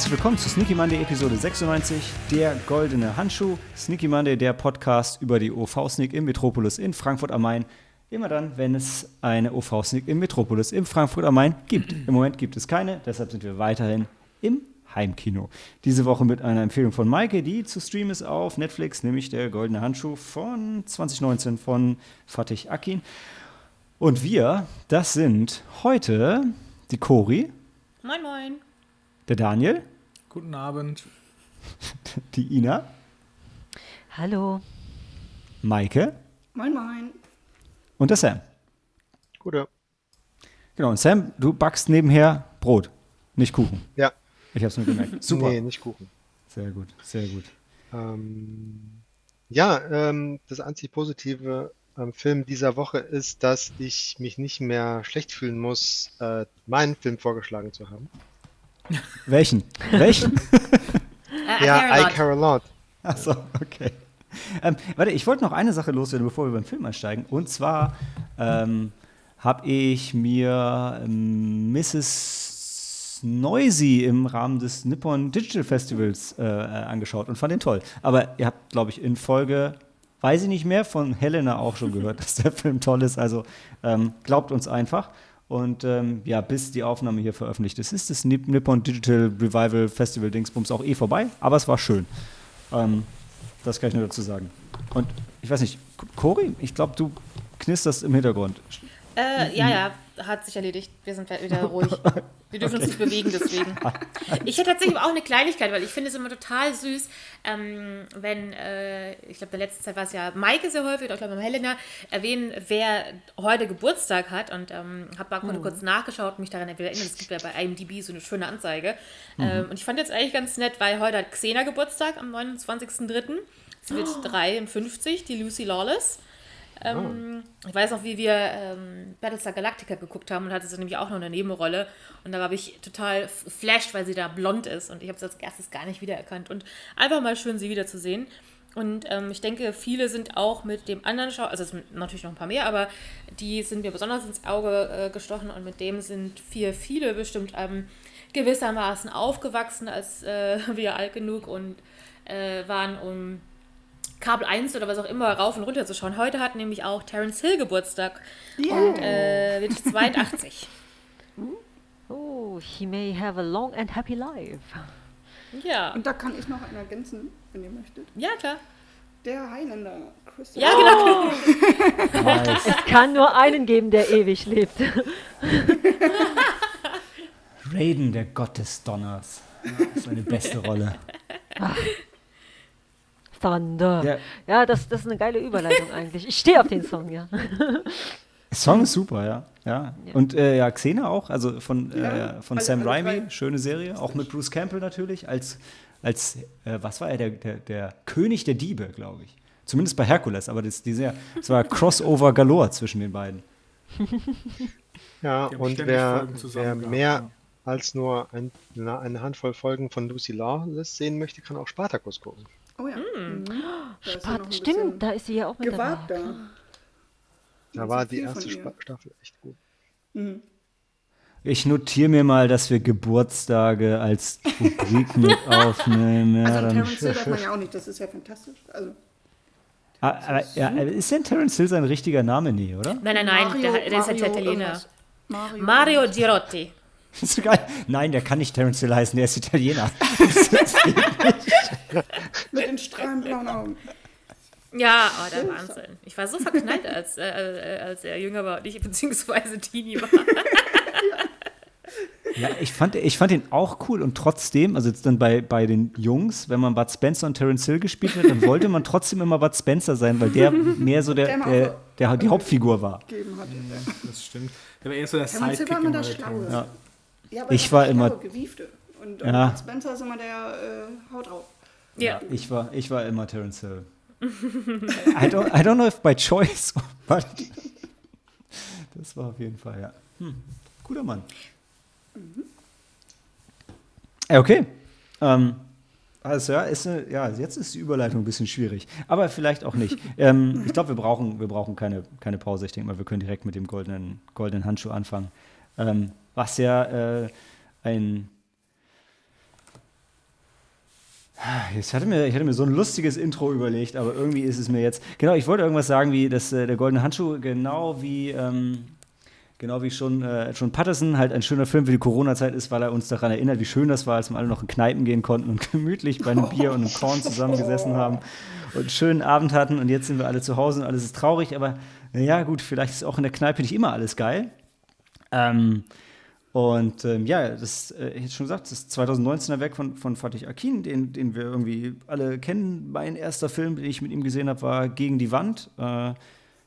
Herzlich willkommen zu Sneaky Monday Episode 96, der goldene Handschuh. Sneaky Monday, der Podcast über die OV-Sneak im Metropolis in Frankfurt am Main. Immer dann, wenn es eine OV-Sneak im Metropolis in Frankfurt am Main gibt. Im Moment gibt es keine, deshalb sind wir weiterhin im Heimkino. Diese Woche mit einer Empfehlung von Maike, die zu streamen ist auf Netflix, nämlich der Goldene Handschuh von 2019 von Fatih Akin. Und wir, das sind heute die Cori, Moin, moin. der Daniel, Guten Abend. die Ina, Hallo. Maike Moin, moin. und der Sam. Gute. Genau, und Sam, du backst nebenher Brot, nicht Kuchen. Ja. Ich hab's nur gemerkt. Super. Nee, nicht Kuchen. Sehr gut, sehr gut. Ähm, ja, ähm, das einzig Positive am Film dieser Woche ist, dass ich mich nicht mehr schlecht fühlen muss, äh, meinen Film vorgeschlagen zu haben. Welchen? Welchen? Ja, I. Care a Lot. Achso, okay. Ähm, warte, ich wollte noch eine Sache loswerden, bevor wir beim Film einsteigen. Und zwar ähm, habe ich mir ähm, Mrs. Noisy im Rahmen des Nippon Digital Festivals äh, äh, angeschaut und fand den toll. Aber ihr habt, glaube ich, in Folge, weiß ich nicht mehr, von Helena auch schon gehört, dass der Film toll ist. Also ähm, glaubt uns einfach. Und ähm, ja, bis die Aufnahme hier veröffentlicht ist, ist das Nip Nippon Digital Revival Festival Dingsbums auch eh vorbei. Aber es war schön. Ähm, das kann ich nur dazu sagen. Und ich weiß nicht, Cori, ich glaube, du knisterst im Hintergrund. Äh, ja, ja, hat sich erledigt. Wir sind wieder ruhig. Wir dürfen uns nicht bewegen, deswegen. Ich hätte tatsächlich auch eine Kleinigkeit, weil ich finde es immer total süß, ähm, wenn, äh, ich glaube, in der letzten Zeit war es ja Maike sehr häufig, oder ich glaube, Helena, erwähnen, wer heute Geburtstag hat. Und ähm, habe mal Mhm. kurz nachgeschaut und mich daran erinnert, es gibt ja bei IMDb so eine schöne Anzeige. Mhm. Ähm, und ich fand jetzt eigentlich ganz nett, weil heute hat Xena Geburtstag am 29.03. Sie wird Oh. 53, die Lucy Lawless. Ähm, Ich weiß noch, wie wir ähm, Battlestar Galactica geguckt haben und hatte sie nämlich auch noch eine Nebenrolle. Und da war ich total flashed, weil sie da blond ist. Und ich habe sie als erstes gar nicht wiedererkannt. Und einfach mal schön, sie wiederzusehen. Und ähm, ich denke, viele sind auch mit dem anderen Schau, also es sind natürlich noch ein paar mehr, aber die sind mir besonders ins Auge äh, gestochen und mit dem sind viel, viele bestimmt ähm, gewissermaßen aufgewachsen, als äh, wir alt genug und äh, waren, um Kabel 1 oder was auch immer rauf und runter zu schauen. Heute hat nämlich auch Terence Hill Geburtstag und äh, wird 82. Oh, he may have a long and happy life. ja. Und da kann ich noch einen ergänzen, wenn ihr möchtet. Ja, klar. Der Highlander, Christopher. Ja, genau. Nice. Es kann nur einen geben, der ewig lebt. Raiden, der Gott des Donners. Seine beste Rolle. Thunder. Ja. Ja, das, das ist eine geile Überleitung eigentlich. Ich stehe auf den Song, ja. Der Song ist super, ja. ja. Und äh, ja, Xena auch, also von, Ja, äh, von alle- Sam alle Raimi, drei. schöne Serie, auch mit Bruce Campbell natürlich, als, als äh, was war er, der, der, der König der Diebe, glaube ich. Zumindest bei Herkules, aber das, die sehr, das war Crossover galore zwischen den beiden. Ja, und wer, wer mehr ja. als nur ein, na, eine Handvoll Folgen von Lucy Lawless sehen möchte, kann auch Spartacus gucken. Oh ja. Mhm. Da ein stimmt, da ist sie ja auch mit gewagt dabei. da. Da war die erste Staffel echt gut. Ich notiere mir mal, dass wir Geburtstage als Rubrik mit aufnehmen. Ja, Also dann, Terence Hill darf man ja auch nicht, das ist ja fantastisch. Also Ah, aber, ja, ist denn Terence Hill sein richtiger Name? Nee, oder? Nein, nein, nein, Mario- der, der ist ja Mario Italiener. Mario. Mario Girotti. Ist so geil. Nein, der kann nicht Terence Hill heißen, der ist Italiener. Mit den strahlend blauen Augen. Ja, oh, der Wahnsinn. Ich war so verknallt, als, äh, äh, als er jünger war und ich beziehungsweise Teenie war. Ja, ich fand, ich fand ihn auch cool und trotzdem, also jetzt dann bei, bei den Jungs, wenn man Bud Spencer und Terence Hill gespielt hat, dann wollte man trotzdem immer Bud Spencer sein, weil der mehr so der, Der der, die Hauptfigur war. Gegeben hatte. Das stimmt. Der war eher so der Terence Hill Sidekick war immer im der Amerikaner. Schlaue. Ja. Ja, aber Ich war immer- Gewiefte. Und, Ja. und Spencer ist immer der äh, Haut drauf. Ja. Ich war, ich war immer Terence Hill. I don't, I don't know if by choice, but das war auf jeden Fall, ja. Hm. Guter Mann. Ja, okay. Ähm, also ja, ist eine, ja, jetzt ist die Überleitung ein bisschen schwierig. Aber vielleicht auch nicht. ähm, ich glaube, wir brauchen, wir brauchen keine, keine Pause. Ich denke mal, wir können direkt mit dem goldenen, goldenen Handschuh anfangen. Ähm, was ja äh, ein Jetzt hatte mir, ich hatte mir so ein lustiges Intro überlegt, aber irgendwie ist es mir jetzt. Genau, ich wollte irgendwas sagen, wie dass äh, der goldene Handschuh, genau wie, ähm, genau wie schon, äh, schon Patterson halt ein schöner Film für die Corona-Zeit ist, weil er uns daran erinnert, wie schön das war, als wir alle noch in Kneipen gehen konnten und gemütlich bei einem Bier und einem Korn zusammengesessen haben und einen schönen Abend hatten. Und jetzt sind wir alle zu Hause und alles ist traurig, aber ja, gut, vielleicht ist auch in der Kneipe nicht immer alles geil. Ähm, und ähm, ja, das, äh, ich hätte schon gesagt, das 2019er Werk von, von Fatih Akin, den, den wir irgendwie alle kennen. Mein erster Film, den ich mit ihm gesehen habe, war Gegen die Wand. Äh,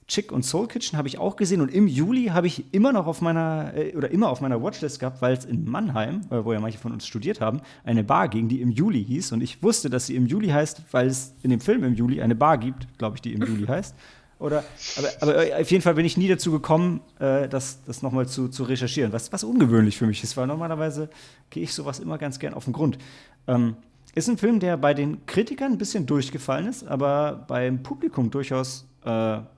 Chick und Soul Kitchen habe ich auch gesehen und im Juli habe ich immer noch auf meiner äh, oder immer auf meiner Watchlist gehabt, weil es in Mannheim, äh, wo ja manche von uns studiert haben, eine Bar ging, die im Juli hieß und ich wusste, dass sie im Juli heißt, weil es in dem Film im Juli eine Bar gibt, glaube ich, die im Juli heißt. Oder, aber, aber äh, auf jeden Fall bin ich nie dazu gekommen, äh, das, das nochmal zu, zu recherchieren, was, was ungewöhnlich für mich ist, weil normalerweise gehe ich sowas immer ganz gern auf den Grund. Ähm, ist ein Film, der bei den Kritikern ein bisschen durchgefallen ist, aber beim Publikum durchaus äh,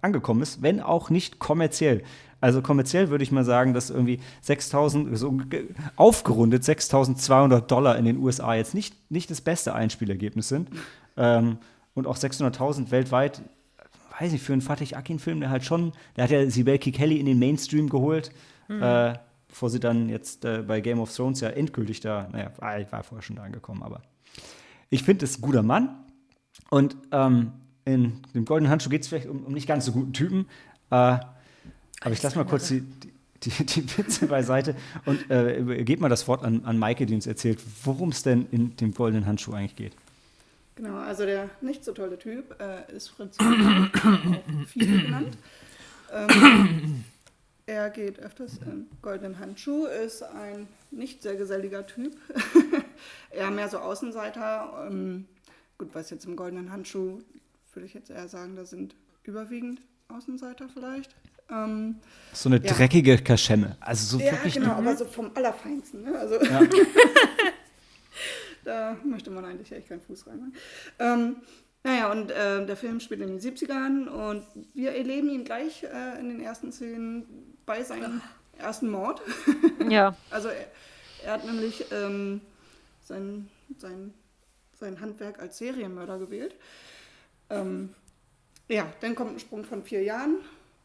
angekommen ist, wenn auch nicht kommerziell. Also kommerziell würde ich mal sagen, dass irgendwie 6000, so ge- aufgerundet 6200 Dollar in den USA jetzt nicht, nicht das beste Einspielergebnis sind. Ähm, und auch 600.000 weltweit, weiß nicht, für einen Fatih Akin-Film, der halt schon, der hat ja Sibel Kelly in den Mainstream geholt, äh, bevor sie dann jetzt äh, bei Game of Thrones ja endgültig da, naja, war, war vorher schon da angekommen, aber ich finde, es ein guter Mann. Und ähm, in dem goldenen Handschuh geht es vielleicht um, um nicht ganz so guten Typen. Äh, aber ich lasse mal kurz die, die, die, die Witze beiseite und äh, gebe mal das Wort an, an Maike, die uns erzählt, worum es denn in dem goldenen Handschuh eigentlich geht. Genau, also der nicht so tolle Typ äh, ist Fritz viele genannt. Ähm, er geht öfters im goldenen Handschuh, ist ein nicht sehr geselliger Typ. eher mehr so Außenseiter. Ähm, gut, was jetzt im goldenen Handschuh, würde ich jetzt eher sagen, da sind überwiegend Außenseiter vielleicht. Ähm, So eine Ja. dreckige Kaschemme. Also so ja, wirklich. genau, aber so vom Allerfeinsten. Ne? Also, Ja. da möchte man eigentlich echt keinen Fuß rein. Ähm, naja, und äh, der Film spielt in den 70ern und wir erleben ihn gleich äh, in den ersten Szenen bei seinem ersten Mord. Ja. Also er, er hat nämlich ähm, sein, sein, sein Handwerk als Serienmörder gewählt. Ähm, ja, dann kommt ein Sprung von vier Jahren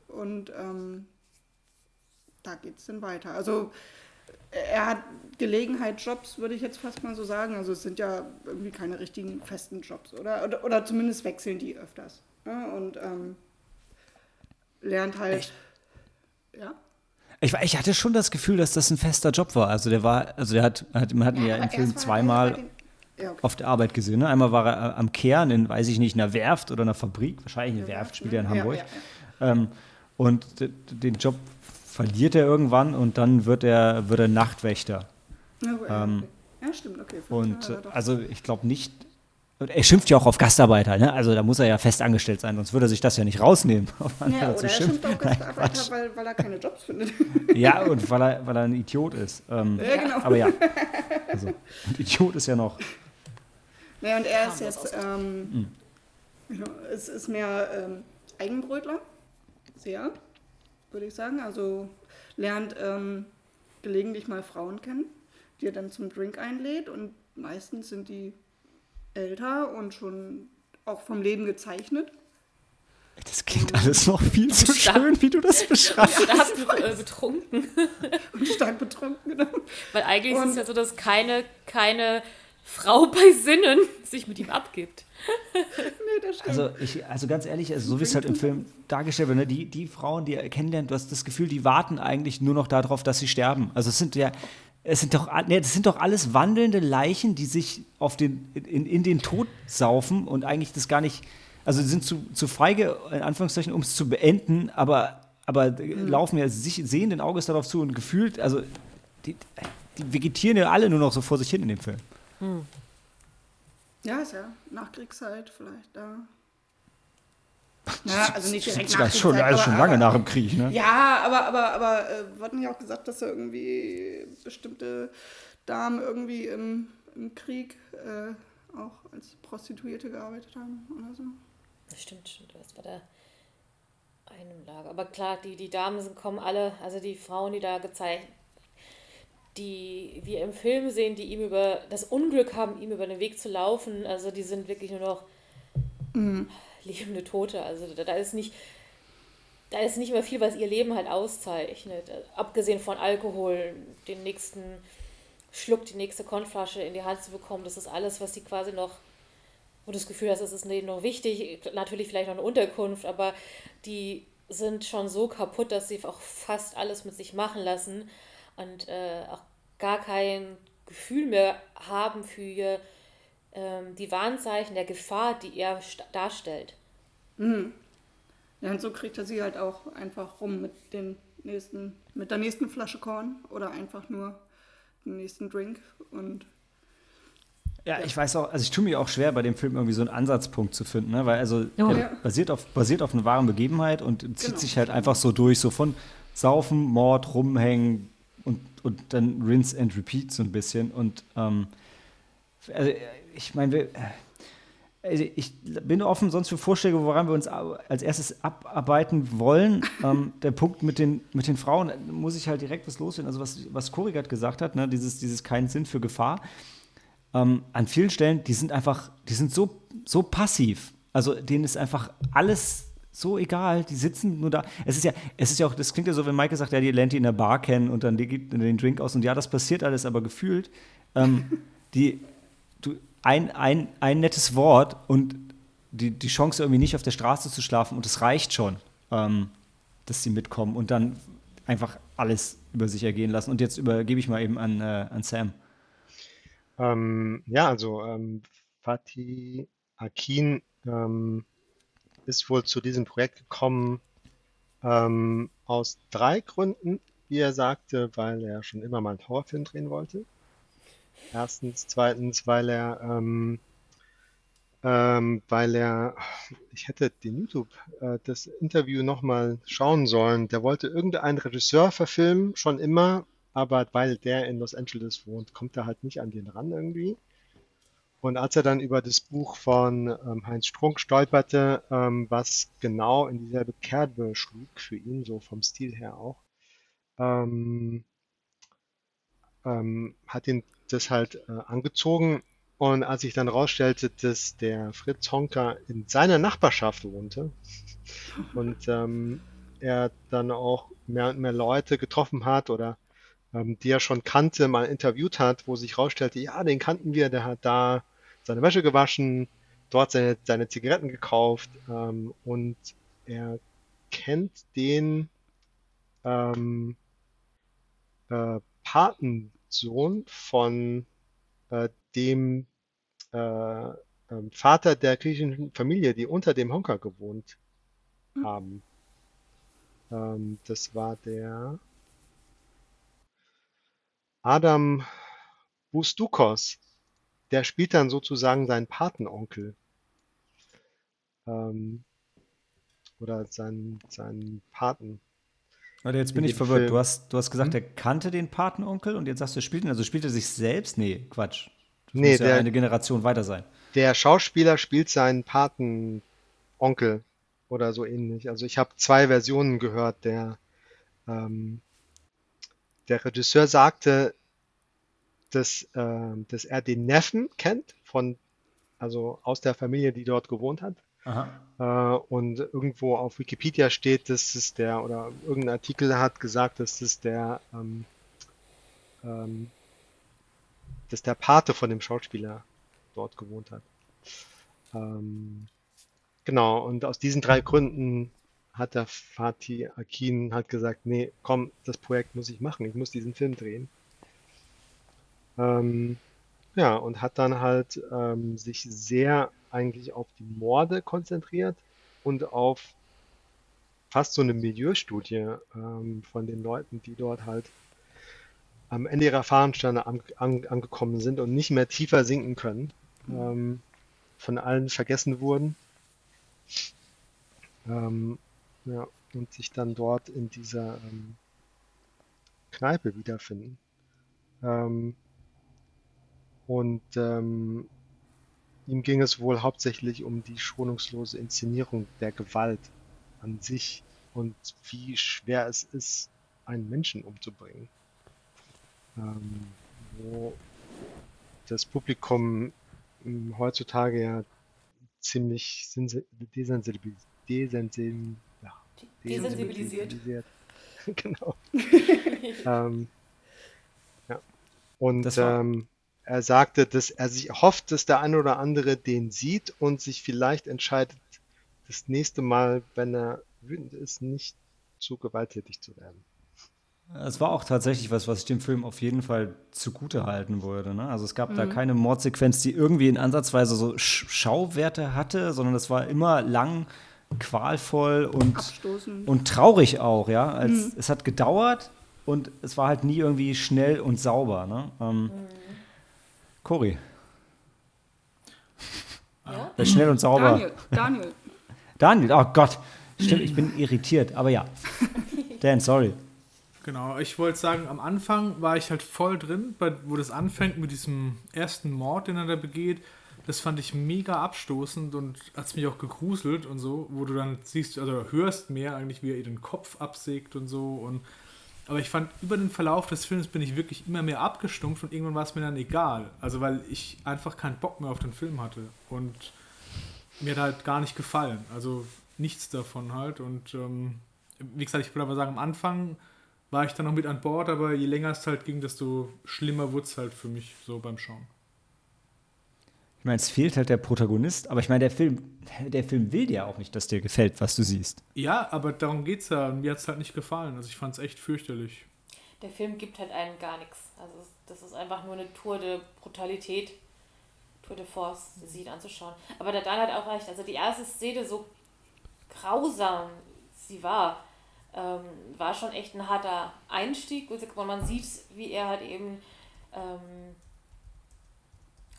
und ähm, da geht es dann weiter. Also er hat Gelegenheitsjobs, würde ich jetzt fast mal so sagen. Also es sind ja irgendwie keine richtigen festen Jobs, oder? Oder, oder zumindest wechseln die öfters. Ne? Und ähm, lernt halt. Echt? Ja. Ich, ich hatte schon das Gefühl, dass das ein fester Job war. Also der war, also der hat, hat man hat ihn ja im aber Film zweimal den- Ja, okay. auf der Arbeit gesehen. Ne? Einmal war er äh, am Kern in, weiß ich nicht, einer Werft oder einer Fabrik. Wahrscheinlich eine Werft, spielt er in Ja, Hamburg. ja, ja. Ähm, und den Job verliert er irgendwann und dann wird er, wird er Nachtwächter. Ja, gut, ja, Ähm, okay. ja, stimmt, okay. Und äh, doch. also ich glaube nicht. und Er schimpft ja auch auf Gastarbeiter, ne? Also da muss er ja fest angestellt sein, sonst würde er sich das ja nicht rausnehmen. auf ja, oder er schimpft Nein, Gastarbeiter, Quatsch. weil, weil er keine Jobs findet. Ja, und weil er, weil er ein Idiot ist. Ähm, Ja, genau. Aber ja. Also, ein Idiot ist ja noch. naja, und er ist jetzt, ähm, ja, es ist mehr ähm, Eigenbrötler, sehr, würde ich sagen. Also lernt ähm, gelegentlich mal Frauen kennen, die er dann zum Drink einlädt und meistens sind die älter und schon auch vom Leben gezeichnet. Das klingt alles noch viel zu Stark. schön, wie du das beschreibst. Hast du äh, betrunken. und stark betrunken, genau. Weil eigentlich ist Und- es ja so, dass keine, keine Frau bei Sinnen sich mit ihm abgibt. Nee, das stimmt. Also, ich, also ganz ehrlich, also so wie es halt im Film dargestellt wird, ne, die, die Frauen, die er kennenlernt, du hast das Gefühl, die warten eigentlich nur noch darauf, dass sie sterben. Also es sind ja, es sind doch, ne, das sind doch alles wandelnde Leichen, die sich auf den, in, in den Tod saufen und eigentlich das gar nicht, also sind zu, zu feige, in Anführungszeichen, um es zu beenden, aber, aber laufen ja sich sehenden Auges darauf zu und gefühlt, also die, die vegetieren ja alle nur noch so vor sich hin in dem Film. Ja, ist ja Nachkriegszeit vielleicht da. Ja, also nicht direkt Das ist schon, das ist schon lange aber- nach dem Krieg, ne? Ja, aber, aber, aber äh, wurden ja auch gesagt, dass da irgendwie bestimmte Damen irgendwie im, im Krieg äh, auch als Prostituierte gearbeitet haben oder so. Stimmt, stimmt. Das war der einem Lager. Aber klar, die, die Damen sind, kommen alle, also die Frauen, die da gezeigt die wir im Film sehen, die ihm über das Unglück haben, ihm über den Weg zu laufen, also die sind wirklich nur noch lebende Tote. Also da, da ist nicht, da ist nicht mehr viel, was ihr Leben halt auszeichnet. Abgesehen von Alkohol, den nächsten Schluck, die nächste Kornflasche in die Hand zu bekommen, das ist alles, was sie quasi noch, wo du das Gefühl hast, es ist ihnen noch wichtig, natürlich vielleicht noch eine Unterkunft, aber die sind schon so kaputt, dass sie auch fast alles mit sich machen lassen und äh, auch gar kein Gefühl mehr haben für ähm, die Warnzeichen der Gefahr, die er darstellt. Ja, und so kriegt er sie halt auch einfach rum mit den nächsten, mit der nächsten Flasche Korn oder einfach nur den nächsten Drink. Und Ja, ich weiß auch, also ich tue mir auch schwer, bei dem Film irgendwie so einen Ansatzpunkt zu finden, ne? weil also er Ja. basiert, auf, basiert auf einer wahren Begebenheit und zieht Genau. sich halt einfach so durch, so von Saufen, Mord, Rumhängen und, dann Rinse and Repeat so ein bisschen. Und ähm, also ich meine, also ich bin offen sonst für Vorschläge, woran wir uns als erstes abarbeiten wollen. ähm, der Punkt mit den, mit den Frauen, muss ich halt direkt was loswerden. Also was, was gerade gesagt hat, ne? dieses, dieses keinen Sinn für Gefahr ähm, an vielen Stellen, die sind einfach, die sind so, so passiv. Also denen ist einfach alles so egal. Die sitzen nur da. Es ist ja, es ist ja auch, das klingt ja so, wenn Maike sagt, ja, die lernt die in der Bar kennen und dann die gibt den Drink aus und ja, das passiert alles, aber gefühlt, ähm, die, du, ein, ein, ein nettes Wort und die, die Chance irgendwie nicht auf der Straße zu schlafen und es reicht schon, ähm, dass sie mitkommen und dann einfach alles über sich ergehen lassen. Und jetzt übergebe ich mal eben an, äh, an Sam. Ähm, ja, also ähm, Fatih Akin ähm, ist wohl zu diesem Projekt gekommen ähm, aus drei Gründen, wie er sagte, weil er schon immer mal einen Horrorfilm drehen wollte. Erstens, zweitens, weil er ähm, ähm, weil er, ich hätte den YouTube, äh, das Interview nochmal schauen sollen. Der wollte irgendeinen Regisseur verfilmen, schon immer, aber weil der in Los Angeles wohnt, kommt er halt nicht an den ran irgendwie. Und als er dann über das Buch von ähm, Heinz Strunk stolperte, ähm, was genau in dieselbe Kerbe schlug für ihn, so vom Stil her auch, ähm, ähm, hat ihn das halt äh, angezogen. Und als ich dann rausstellte, dass der Fritz Honka in seiner Nachbarschaft wohnte und ähm, er dann auch mehr und mehr Leute getroffen hat oder ähm, die er schon kannte, mal interviewt hat, wo sich rausstellte, ja, den kannten wir, der hat da seine Wäsche gewaschen, dort seine, seine Zigaretten gekauft ähm, und er kennt den ähm, äh, Patensohn von äh, dem äh, ähm, Vater der griechischen Familie, die unter dem Honka gewohnt haben. Ähm, das war der Adam Bustukos. Der spielt dann sozusagen seinen Patenonkel. Ähm, oder seinen, seinen Paten. Warte, jetzt bin in ich verwirrt. Film. Du hast, du hast gesagt, Hm? er kannte den Patenonkel und jetzt sagst du, er spielt ihn. Also spielt er sich selbst? Nee, Quatsch. Das Nee, muss ja der- eine Generation weiter sein. Der Schauspieler spielt seinen Patenonkel oder so ähnlich. Also ich habe zwei Versionen gehört. Der, ähm, der Regisseur sagte, dass, ähm, dass er den Neffen kennt von, also aus der Familie, die dort gewohnt hat. Aha. Äh, und irgendwo auf Wikipedia steht, dass es der, oder irgendein Artikel hat gesagt, dass es der, ähm, ähm, dass der Pate von dem Schauspieler dort gewohnt hat. Ähm, genau, und aus diesen drei Gründen hat der Fatih Akin halt gesagt, nee, komm, das Projekt muss ich machen, ich muss diesen Film drehen. Ähm, ja, und hat dann halt ähm, sich sehr eigentlich auf die Morde konzentriert und auf fast so eine Milieustudie ähm, von den Leuten, die dort halt am Ende ihrer Fahnenstange an, an, angekommen sind und nicht mehr tiefer sinken können, ähm, von allen vergessen wurden. Ähm, ja, und sich dann dort in dieser ähm, Kneipe wiederfinden. Und ähm, ihm ging es wohl hauptsächlich um die schonungslose Inszenierung der Gewalt an sich und wie schwer es ist, einen Menschen umzubringen. ähm, wo das Publikum ähm, heutzutage ja ziemlich sensi- desensibilis desensibil ja, Desensibilisiert. desensibilisiert. genau. ähm, ja. Und Das war- ähm, er sagte, dass er sich hofft, dass der eine oder andere den sieht und sich vielleicht entscheidet, das nächste Mal, wenn er wütend ist, nicht zu gewalttätig zu werden. Es war auch tatsächlich was, was ich dem Film auf jeden Fall zugute halten würde. Ne? Also es gab da keine Mordsequenz, die irgendwie in Ansatzweise so Sch Schauwerte hatte, sondern es war immer lang, qualvoll und, und traurig auch, ja. Als, Es hat gedauert und es war halt nie irgendwie schnell und sauber. Ne? Ähm, Cory, Ja? äh, schnell und sauber. Daniel, Daniel. Daniel, oh Gott, stimmt, ich bin irritiert, aber ja. Dan, sorry. Genau, ich wollte sagen, am Anfang war ich halt voll drin, bei, wo das anfängt mit diesem ersten Mord, den er da begeht. Das fand ich mega abstoßend und hat es mich auch gegruselt und so, wo du dann siehst, also hörst mehr eigentlich, wie er ihr den Kopf absägt und so. Und, aber ich fand, über den Verlauf des Films bin ich wirklich immer mehr abgestumpft und irgendwann war es mir dann egal. Also weil ich einfach keinen Bock mehr auf den Film hatte. Und mir hat halt gar nicht gefallen. Also nichts davon halt. Und ähm, wie gesagt, ich würde aber sagen, am Anfang war ich dann noch mit an Bord, aber je länger es halt ging, desto schlimmer wurde es halt für mich so beim Schauen. Ich meine, es fehlt halt der Protagonist, aber ich meine, der Film, der Film will dir auch nicht, dass dir gefällt, was du siehst. Ja, aber darum geht's ja. Mir hat es halt nicht gefallen. Also ich fand es echt fürchterlich. Der Film gibt halt einem gar nichts. Also das ist einfach nur eine Tour de Brutalität, Tour de Force, sie anzuschauen. Aber der Dan hat auch recht. Also die erste Szene, so grausam sie war, ähm, war schon echt ein harter Einstieg. Und man sieht, wie er halt eben, ähm,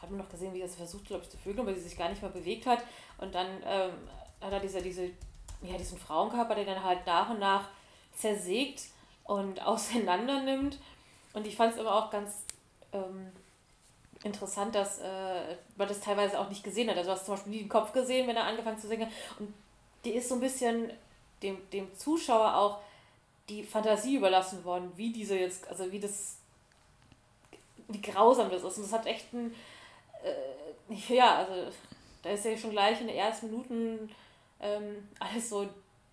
hat man noch gesehen, wie er es versucht, glaube ich, zu vögeln, weil sie sich gar nicht mehr bewegt hat. Und dann ähm, hat er diese, diese, ja, diesen Frauenkörper, den dann halt nach und nach zersägt und auseinander nimmt. Und ich fand es aber auch ganz ähm, interessant, dass äh, man das teilweise auch nicht gesehen hat. Also du hast zum Beispiel nie den Kopf gesehen, wenn er angefangen zu singen. Und die ist so ein bisschen dem, dem Zuschauer auch die Fantasie überlassen worden, wie diese jetzt, also wie das, wie grausam das ist. Und das hat echt ein, äh, ja, also da ist ja schon gleich in den ersten Minuten ähm, alles so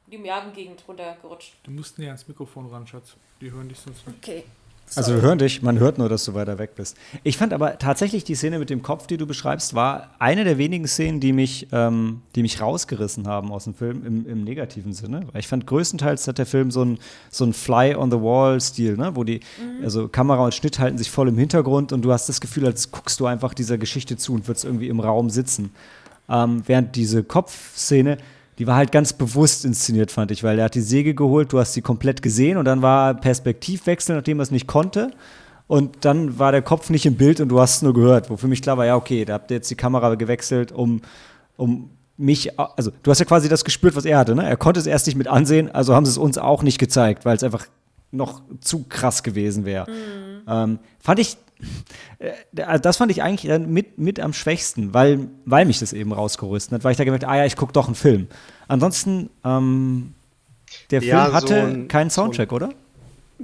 die Magengegend runtergerutscht. Du musst näher ans Mikrofon ran, Schatz. Die hören dich sonst nicht. Okay. Also wir hören dich, man hört nur, dass du weiter weg bist. Ich fand aber tatsächlich die Szene mit dem Kopf, die du beschreibst, war eine der wenigen Szenen, die mich, ähm, die mich rausgerissen haben aus dem Film im, im negativen Sinne. Weil ich fand größtenteils hat der Film so ein, so ein Fly-on-the-Wall-Stil, ne? wo die, also Kamera und Schnitt halten sich voll im Hintergrund und du hast das Gefühl, als guckst du einfach dieser Geschichte zu und würdest irgendwie im Raum sitzen. Ähm, während diese Kopfszene, die war halt ganz bewusst inszeniert, fand ich, weil er hat die Säge geholt, du hast sie komplett gesehen und dann war Perspektivwechsel, nachdem er es nicht konnte. Und dann war der Kopf nicht im Bild und du hast es nur gehört, wo für mich klar war, ja, okay, da habt ihr jetzt die Kamera gewechselt, um, um mich, also du hast ja quasi das gespürt, was er hatte, ne? Er konnte es erst nicht mit ansehen, also haben sie es uns auch nicht gezeigt, weil es einfach noch zu krass gewesen wäre. Ähm, fand ich, äh, das fand ich eigentlich mit, mit am schwächsten, weil, weil mich das eben rausgerüstet hat, weil ich da gemerkt, ah ja, ich gucke doch einen Film. Ansonsten, ähm, der Film Ja, so hatte ein- keinen so ein- Soundtrack, oder?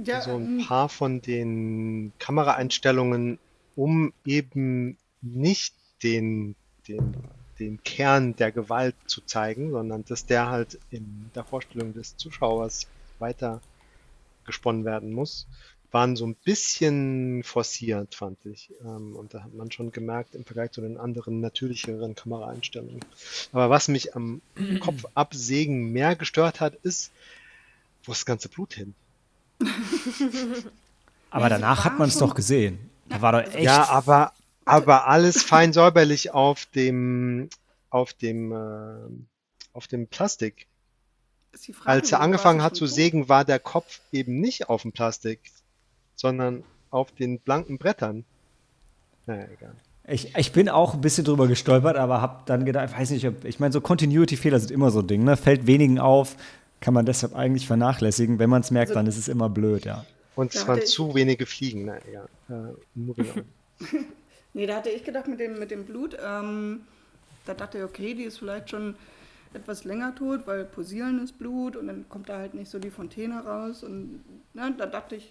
Ja, so ein ähm, paar von den Kameraeinstellungen, um eben nicht den, den, den Kern der Gewalt zu zeigen, sondern dass der halt in der Vorstellung des Zuschauers weiter gesponnen werden muss, waren so ein bisschen forciert, fand ich. Ähm, Und da hat man schon gemerkt, im Vergleich zu den anderen natürlicheren Kameraeinstellungen. Aber was mich am Kopf absägen mehr gestört hat, ist, wo ist das ganze Blut hin? Aber danach hat man es doch gesehen. Da war doch echt. Ja, aber, aber alles fein säuberlich auf dem, auf dem, äh, auf dem Plastik. Frage, Als er angefangen hat zu sägen, war der Kopf eben nicht auf dem Plastik, sondern auf den blanken Brettern. Naja, egal. Ich, ich bin auch ein bisschen drüber gestolpert, aber hab dann gedacht, weiß nicht, ob, ich meine, so Continuity-Fehler sind immer so ein Ding, ne? Fällt wenigen auf, kann man deshalb eigentlich vernachlässigen. Wenn man es merkt, Also- dann ist es immer blöd, ja. Und es waren ich- zu wenige Fliegen. Na egal. Äh. Nee, da hatte ich gedacht mit dem, mit dem Blut, ähm, da dachte ich, okay, die ist vielleicht schon etwas länger tot, weil posieren ist Blut und dann kommt da halt nicht so die Fontäne raus und ne, da dachte ich,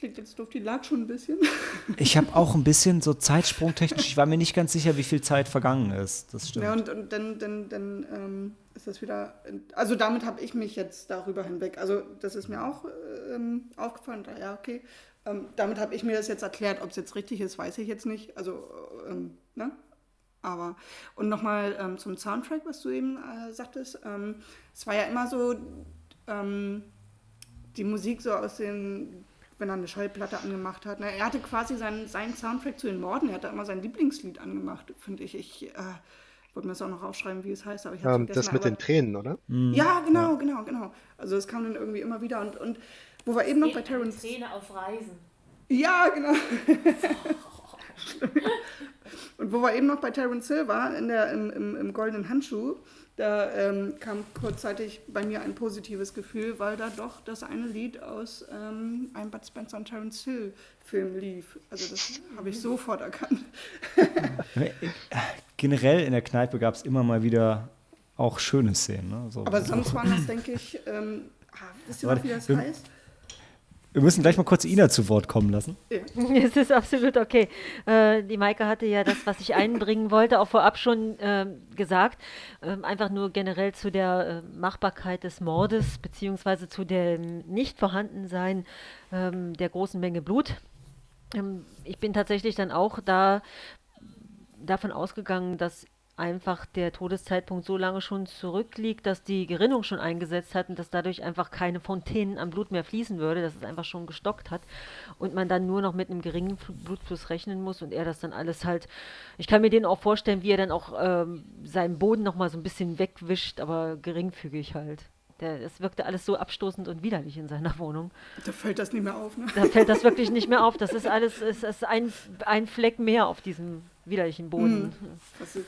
klingt jetzt doof, die lag schon ein bisschen. Ich habe auch ein bisschen so zeitsprungtechnisch, ich war mir nicht ganz sicher, wie viel Zeit vergangen ist. Das stimmt. Ja, und, und dann, dann, dann ähm, ist das wieder. Also damit habe ich mich jetzt darüber hinweg. Also das ist mir auch ähm, aufgefallen. Ja, okay. Ähm, damit habe ich mir das jetzt erklärt. Ob es jetzt richtig ist, weiß ich jetzt nicht. Also, ähm, ne? Aber, und nochmal ähm, zum Soundtrack, was du eben äh, sagtest. Ähm, es war ja immer so, ähm, die Musik so aus den, wenn er eine Schallplatte angemacht hat. Ne? Er hatte quasi seinen, seinen Soundtrack zu den Morden, er hatte immer sein Lieblingslied angemacht, finde ich. Ich äh, wollte mir das auch noch aufschreiben, wie es heißt, aber ich habe Ähm, das mit aber- den Tränen, oder? Ja, genau, genau, genau. Also es kam dann irgendwie immer wieder und, und wo wir eben noch bei Terrence... Träne auf Reisen. Ja, genau. Und wo wir eben noch bei Terence Hill waren, in der, im, im, im Goldenen Handschuh, da ähm, kam kurzzeitig bei mir ein positives Gefühl, weil da doch das eine Lied aus ähm, einem Bud Spencer und Terence Hill Film lief. Also das habe ich sofort erkannt. Generell in der Kneipe gab es immer mal wieder auch schöne Szenen. Ne? So. Aber sonst waren das, denke ich, ähm, ah, wisst ihr noch, wie das heißt? Wir müssen gleich mal kurz Ina zu Wort kommen lassen. Es ist absolut okay. Äh, die Maike hatte ja das, was ich einbringen wollte, auch vorab schon ähm, gesagt. Ähm, einfach nur generell zu der äh, Machbarkeit des Mordes, beziehungsweise zu dem Nicht-Vorhandensein ähm, der großen Menge Blut. Ähm, ich bin tatsächlich dann auch da davon ausgegangen, dass einfach der Todeszeitpunkt so lange schon zurückliegt, dass die Gerinnung schon eingesetzt hat und dass dadurch einfach keine Fontänen am Blut mehr fließen würde, dass es einfach schon gestockt hat und man dann nur noch mit einem geringen Fl- Blutfluss rechnen muss und er das dann alles halt, ich kann mir den auch vorstellen, wie er dann auch ähm, seinen Boden nochmal so ein bisschen wegwischt, aber geringfügig halt. Der, es wirkte alles so abstoßend und widerlich in seiner Wohnung. Da fällt das nicht mehr auf, ne? Da fällt das wirklich nicht mehr auf. Das ist alles, es ist ein, ein Fleck mehr auf diesem widerlichen Boden. Das ist,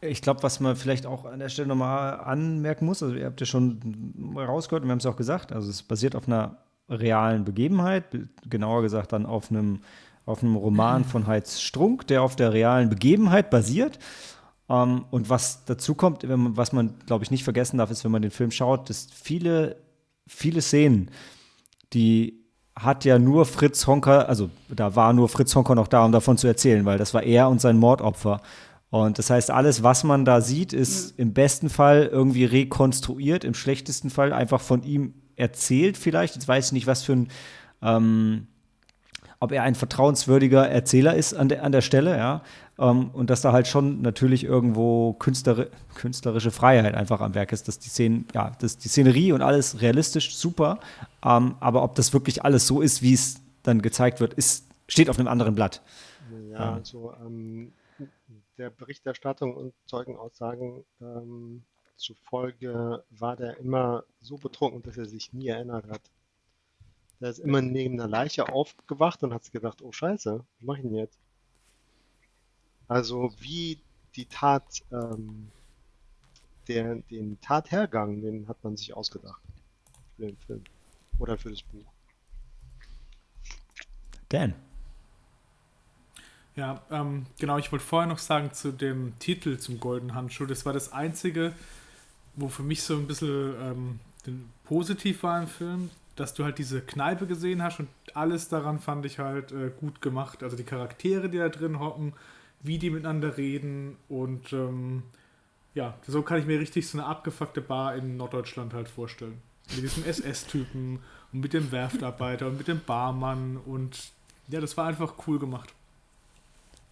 Ich glaube, was man vielleicht auch an der Stelle nochmal anmerken muss, also ihr habt ja schon rausgehört und wir haben es auch gesagt, also es basiert auf einer realen Begebenheit, be- genauer gesagt dann auf einem, auf einem Roman von Heinz Strunk, der auf der realen Begebenheit basiert. Ähm, und was dazu kommt, man, was man, glaube ich, nicht vergessen darf, ist, wenn man den Film schaut, dass viele, viele Szenen, die hat ja nur Fritz Honker, also da war nur Fritz Honker noch da, um davon zu erzählen, weil das war er und sein Mordopfer. Und das heißt, alles, was man da sieht, ist im besten Fall irgendwie rekonstruiert, im schlechtesten Fall einfach von ihm erzählt vielleicht. Jetzt weiß ich nicht, was für ein, ähm, ob er ein vertrauenswürdiger Erzähler ist an der, an der Stelle, ja. Ähm, und dass da halt schon natürlich irgendwo künstlere, künstlerische Freiheit einfach am Werk ist, dass die Szenen, ja, dass die Szenerie und alles realistisch super. Ähm, aber ob das wirklich alles so ist, wie es dann gezeigt wird, ist, steht auf einem anderen Blatt. Ja, Ja. also ähm, der Berichterstattung und Zeugenaussagen ähm, zufolge war der immer so betrunken, dass er sich nie erinnert hat. Der ist immer neben einer Leiche aufgewacht und hat sich gedacht, oh Scheiße, was mache ich denn jetzt? Also wie die Tat, ähm, der, den Tathergang, den hat man sich ausgedacht für den Film oder für das Buch. Dan. Ja, ähm, genau, ich wollte vorher noch sagen zu dem Titel zum Goldenen Handschuh. Das war das Einzige, wo für mich so ein bisschen ähm, positiv war im Film, dass du halt diese Kneipe gesehen hast und alles daran fand ich halt äh, gut gemacht. Also die Charaktere, die da drin hocken, wie die miteinander reden und ähm, ja, so kann ich mir richtig so eine abgefuckte Bar in Norddeutschland halt vorstellen. Mit diesem SS-Typen und mit dem Werftarbeiter und mit dem Barmann und ja, das war einfach cool gemacht.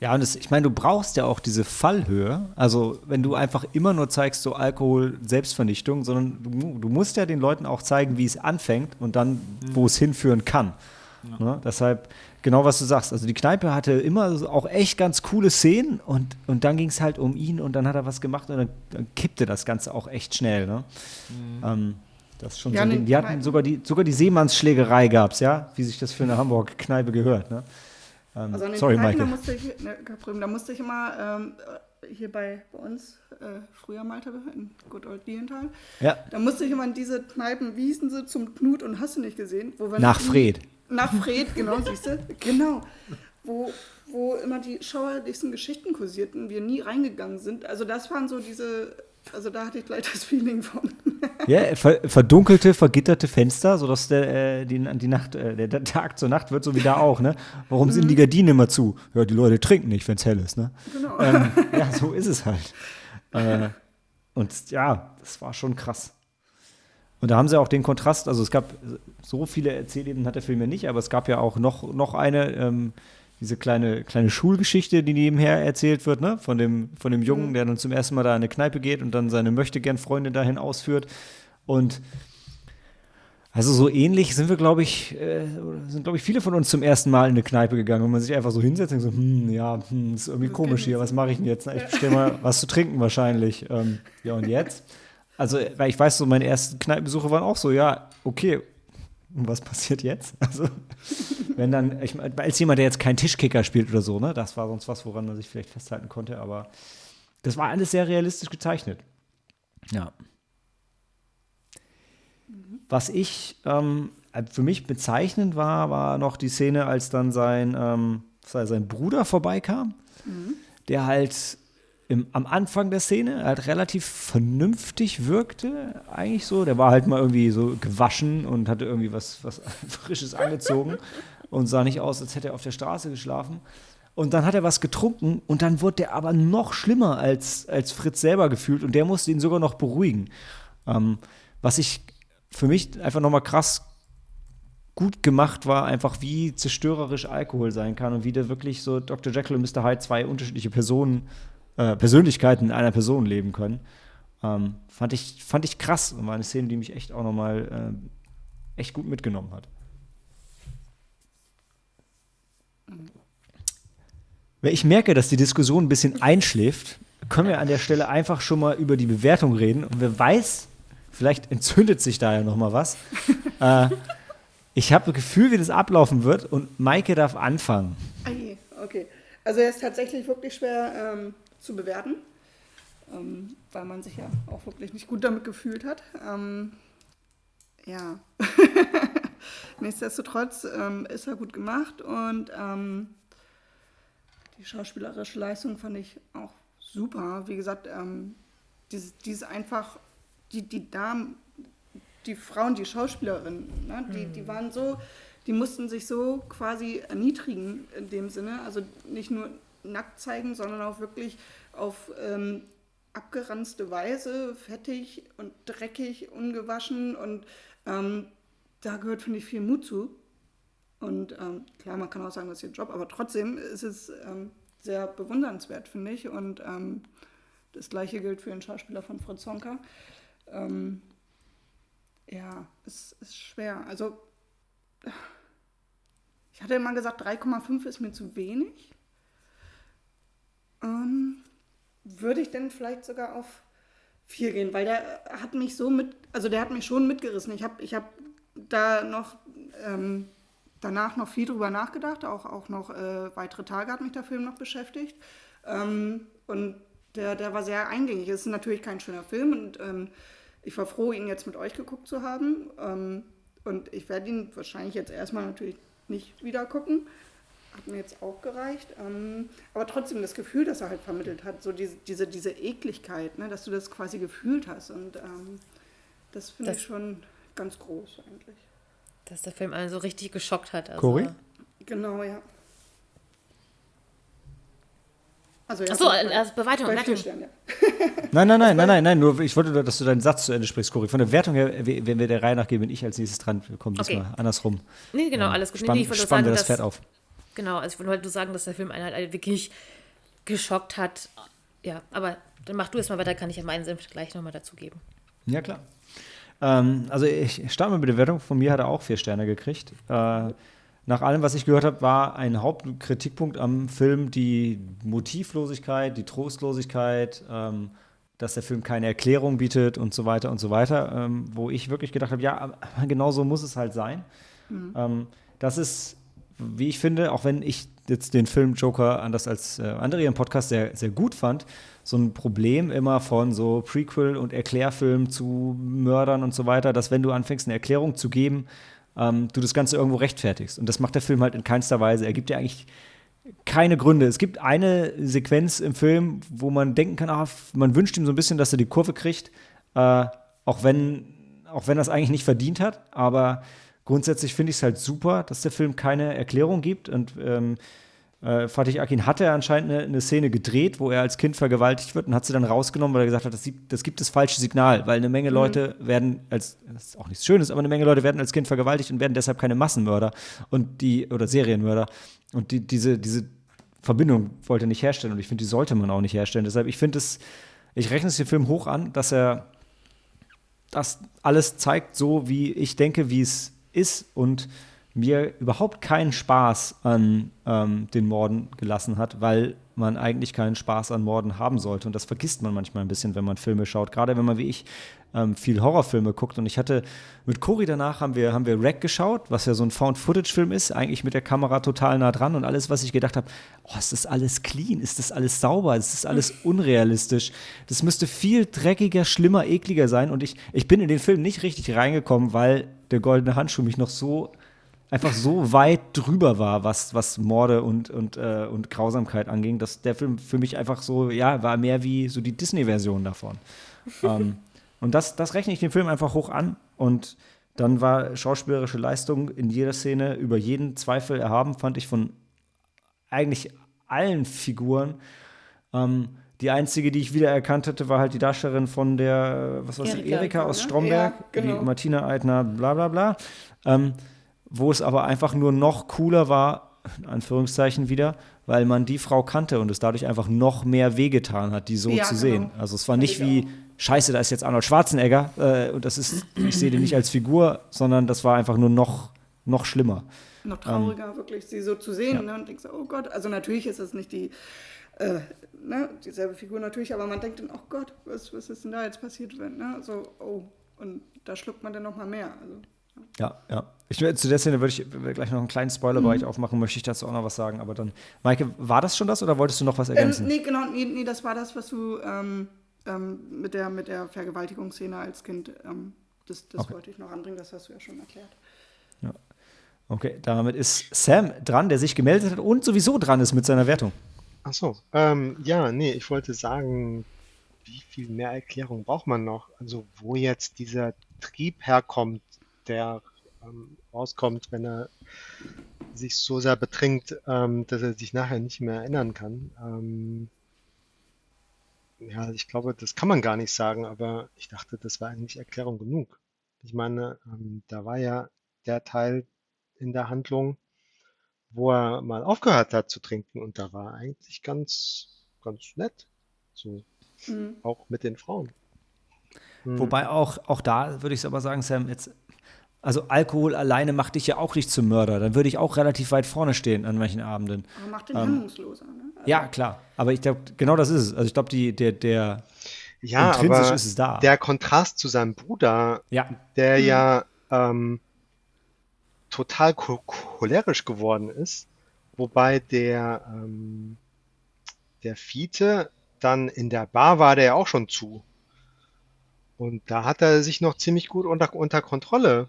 Ja, und das, ich meine, du brauchst ja auch diese Fallhöhe. Also, wenn du einfach immer nur zeigst, so Alkohol, Selbstvernichtung, sondern du, du musst ja den Leuten auch zeigen, wie es anfängt und dann, wo es hinführen kann. Ne? Deshalb, genau was du sagst. Also, die Kneipe hatte immer so auch echt ganz coole Szenen und, und dann ging es halt um ihn und dann hat er was gemacht und dann, dann kippte das Ganze auch echt schnell. Ne? Ähm, das ist schon Ja, so ne, Ding. Die hatten sogar die, sogar die Seemannsschlägerei gab es, ja, wie sich das für eine Hamburg-Kneipe gehört. Ne? Ähm, Also an den sorry, Kneipen, da Michael. musste ich, ne, da musste ich immer ähm, äh, hier bei, bei uns, äh, früher Malte, in Good Old Lienthal, Ja, da musste ich immer in diese Kneipen, wie hießen sie, zum Knut und hast du nicht gesehen? Wo wir nach Fred. Nach Fred, genau, siehst du? Genau. Wo, wo immer die schauerlichsten Geschichten kursierten, wir nie reingegangen sind. Also das waren so diese, also da hatte ich gleich das Feeling von. Ja, ver verdunkelte, vergitterte Fenster, sodass der, äh, die, die Nacht, äh, der, der Tag zur Nacht wird, so wie da auch, ne? Warum sind die Gardinen immer zu? Ja, die Leute trinken nicht, wenn es hell ist, ne? Genau. Ähm, ja, so ist es halt. Äh, und ja, das war schon krass. Und da haben sie auch den Kontrast, also es gab so viele Erzählebenen hat der Film ja nicht, aber es gab ja auch noch, noch eine, ähm, diese kleine, kleine Schulgeschichte, die nebenher erzählt wird, ne? Von dem, von dem Jungen, der dann zum ersten Mal da in eine Kneipe geht und dann seine Möchtegern-Freundin dahin ausführt. Und also so ähnlich sind wir, glaube ich, äh, sind, glaube ich, viele von uns zum ersten Mal in eine Kneipe gegangen, wo man sich einfach so hinsetzt und so, hm, ja, hm, ist irgendwie komisch hier, was mache ich denn jetzt? Na, ich bestelle mal was zu trinken wahrscheinlich. Ähm, ja, und jetzt? Also, weil ich weiß, so meine ersten Kneipenbesuche waren auch so, ja, okay, und was passiert jetzt? Also, wenn dann, ich meine, als jemand, der jetzt keinen Tischkicker spielt oder so, ne, das war sonst was, woran man sich vielleicht festhalten konnte, aber das war alles sehr realistisch gezeichnet. Ja. Was ich ähm, für mich bezeichnend war, war noch die Szene, als dann sein, ähm, sein Bruder vorbeikam, der halt im, am Anfang der Szene halt relativ vernünftig wirkte, eigentlich so. Der war halt mal irgendwie so gewaschen und hatte irgendwie was, was Frisches angezogen und sah nicht aus, als hätte er auf der Straße geschlafen. Und dann hat er was getrunken und dann wurde der aber noch schlimmer als, als Fritz selber gefühlt und der musste ihn sogar noch beruhigen. Ähm, was ich für mich einfach nochmal krass gut gemacht war, einfach wie zerstörerisch Alkohol sein kann und wie der wirklich so Dr. Jekyll und Mr. Hyde zwei unterschiedliche Personen, äh, Persönlichkeiten in einer Person leben können. Ähm, fand, ich, fand ich krass und war eine Szene, die mich echt auch nochmal äh, echt gut mitgenommen hat. Wenn ich merke, dass die Diskussion ein bisschen einschläft, können wir an der Stelle einfach schon mal über die Bewertung reden. Und wer weiß, vielleicht entzündet sich da ja noch mal was. äh, ich habe ein Gefühl, wie das ablaufen wird und Maike darf anfangen. Okay. Also er ist tatsächlich wirklich schwer ähm, zu bewerten, ähm, weil man sich ja auch wirklich nicht gut damit gefühlt hat. Ähm, ja. Nichtsdestotrotz ähm, ist er gut gemacht und ähm, die schauspielerische Leistung fand ich auch super. Wie gesagt, ähm, diese, diese einfach, die, die Damen, die Frauen, die Schauspielerinnen, ne, die, die waren so, die mussten sich so quasi erniedrigen in dem Sinne. Also nicht nur nackt zeigen, sondern auch wirklich auf ähm, abgeranzte Weise, fettig und dreckig, ungewaschen und ähm, da gehört, finde ich, viel Mut zu. Und ähm, klar, man kann auch sagen, das ist ihr Job, aber trotzdem ist es ähm, sehr bewundernswert, finde ich. Und ähm, das gleiche gilt für den Schauspieler von Fritz Honka. Ähm, ja, es ist schwer. Also, ich hatte immer gesagt, 3,5 ist mir zu wenig. Ähm, würde ich denn vielleicht sogar auf 4 gehen, weil der hat mich so mit, also der hat mich schon mitgerissen. Ich habe ich hab da noch ähm, danach noch viel drüber nachgedacht, auch, auch noch äh, weitere Tage hat mich der Film noch beschäftigt. Ähm, und der, der war sehr eingängig. Es ist natürlich kein schöner Film und ähm, ich war froh, ihn jetzt mit euch geguckt zu haben. Ähm, und ich werde ihn wahrscheinlich jetzt erstmal natürlich nicht wieder gucken. Hat mir jetzt auch gereicht. Ähm, aber trotzdem das Gefühl, das er halt vermittelt hat, so diese, diese, diese Ekligkeit, ne, dass du das quasi gefühlt hast. Und ähm, das finde ich schon ganz groß eigentlich. Dass der Film einen so richtig geschockt hat. Also, Cory? Genau, ja. Also ja, Achso, bei- also Bewertung. bei vier Bewertung. Sternen, ja. Nein, nein, nein, nein, nein, nein, nur ich wollte, nur, dass du deinen Satz zu Ende sprichst, Cory. Von der Wertung her, we- wenn wir der Reihe nachgehen, bin ich als nächstes dran. Wir kommen Okay. diesmal andersrum. Nee, genau, Ja. alles gut. Nee, Spann- nee, ich wollte nur spannen sagen, wir das Pferd auf. Genau, also ich wollte halt nur sagen, dass der Film einen halt wirklich geschockt hat. Ja, aber dann mach du es mal weiter, kann ich ja meinen Senf gleich nochmal dazugeben. Ja, klar. Ähm, also ich starte mal mit der Wertung. Von mir hat er auch vier Sterne gekriegt. Äh, nach allem, was ich gehört habe, war ein Hauptkritikpunkt am Film die Motivlosigkeit, die Trostlosigkeit, ähm, dass der Film keine Erklärung bietet und so weiter und so weiter. Ähm, wo ich wirklich gedacht habe, ja, aber genau so muss es halt sein. Ähm, das ist, wie ich finde, auch wenn ich jetzt den Film Joker anders als äh, andere im Podcast sehr, sehr gut fand, so ein Problem immer von so Prequel- und Erklärfilmen zu Mördern und so weiter, dass wenn du anfängst, eine Erklärung zu geben, ähm, du das Ganze irgendwo rechtfertigst. Und das macht der Film halt in keinster Weise. Er gibt dir eigentlich keine Gründe. Es gibt eine Sequenz im Film, wo man denken kann, ah, man wünscht ihm so ein bisschen, dass er die Kurve kriegt. Äh, auch wenn, auch wenn das eigentlich nicht verdient hat, aber grundsätzlich finde ich es halt super, dass der Film keine Erklärung gibt und ähm, äh, Fatih Akin hatte anscheinend eine, eine, Szene gedreht, wo er als Kind vergewaltigt wird und hat sie dann rausgenommen, weil er gesagt hat, das, das gibt das falsche Signal, weil eine Menge mhm. Leute werden als, das ist auch nichts Schönes, aber eine Menge Leute werden als Kind vergewaltigt und werden deshalb keine Massenmörder und die, oder Serienmörder. Und die, diese, diese Verbindung wollte er nicht herstellen und ich finde, die sollte man auch nicht herstellen. Deshalb, ich finde es, ich rechne es dem Film hoch an, dass er das alles zeigt, so wie ich denke, wie es ist und mir überhaupt keinen Spaß an ähm, den Morden gelassen hat, weil man eigentlich keinen Spaß an Morden haben sollte. Und das vergisst man manchmal ein bisschen, wenn man Filme schaut. Gerade wenn man wie ich ähm, viel Horrorfilme guckt. Und ich hatte mit Cory danach haben wir, haben wir Rack geschaut, was ja so ein Found-Footage-Film ist, eigentlich mit der Kamera total nah dran. Und alles, was ich gedacht habe, oh, ist das alles clean? Ist das alles sauber? Ist das alles unrealistisch? Das müsste viel dreckiger, schlimmer, ekliger sein. Und ich, ich bin in den Film nicht richtig reingekommen, weil der goldene Handschuh mich noch so einfach so weit drüber war, was, was Morde und, und, äh, und Grausamkeit anging, dass der Film für mich einfach so, ja, war mehr wie so die Disney-Version davon. ähm, und das, das rechne ich dem Film einfach hoch an. Und dann war schauspielerische Leistung in jeder Szene über jeden Zweifel erhaben, fand ich von eigentlich allen Figuren. Ähm, die einzige, die ich wiedererkannt hatte, war halt die Darstellerin von der, was weiß ich, Erika aus ne? Stromberg, ja, genau. die Martina Eitner, bla bla bla. Ähm, wo es aber einfach nur noch cooler war, in Anführungszeichen wieder, weil man die Frau kannte und es dadurch einfach noch mehr wehgetan hat, die so ja, zu genau. sehen. Also es war nicht wie, scheiße, da ist jetzt Arnold Schwarzenegger äh, und das ist, ich sehe den nicht als Figur, sondern das war einfach nur noch, noch schlimmer. Noch trauriger, ähm, wirklich, sie so zu sehen ja. ne, und denkst, oh Gott, also natürlich ist es nicht die, äh, ne, dieselbe Figur natürlich, aber man denkt dann, oh Gott, was, was ist denn da jetzt passiert? Ne? So, oh, und da schluckt man dann noch mal mehr. Also. Ja, ja. Ich, zu der Szene würde ich gleich noch einen kleinen Spoilerbereich mhm. aufmachen, möchte ich dazu auch noch was sagen. Aber dann, Maike, war das schon das oder wolltest du noch was ähm, ergänzen? Ähm, nee, genau, nee, nee, das war das, was du ähm, ähm, mit, der, mit der Vergewaltigungsszene als Kind, ähm, das, das okay. wollte ich noch anbringen, das hast du ja schon erklärt. Ja. Okay, damit ist Sam dran, der sich gemeldet hat und sowieso dran ist mit seiner Wertung. Ach so, ähm, ja, nee, ich wollte sagen, wie viel mehr Erklärung braucht man noch? Also, wo jetzt dieser Trieb herkommt, der ähm, rauskommt, wenn er sich so sehr betrinkt, ähm, dass er sich nachher nicht mehr erinnern kann. Ähm, ja, ich glaube, das kann man gar nicht sagen, aber ich dachte, das war eigentlich Erklärung genug. Ich meine, ähm, da war ja der Teil in der Handlung, wo er mal aufgehört hat zu trinken und da war eigentlich ganz, ganz nett. So, mhm. auch mit den Frauen. Mhm. Wobei auch, auch da würde ich aber sagen, Sam, jetzt also Alkohol alleine macht dich ja auch nicht zum Mörder. Dann würde ich auch relativ weit vorne stehen an manchen Abenden. Aber macht den ähm, hemmungsloser, ne? Also ja, klar. Aber ich glaube, genau das ist es. Also ich glaube, der, der ja, intrinsisch ist es da. Der Kontrast zu seinem Bruder, ja. der mhm. ja ähm, total cholerisch geworden ist, wobei der, ähm, der Fiete dann in der Bar war der ja auch schon zu. Und da hat er sich noch ziemlich gut unter, unter Kontrolle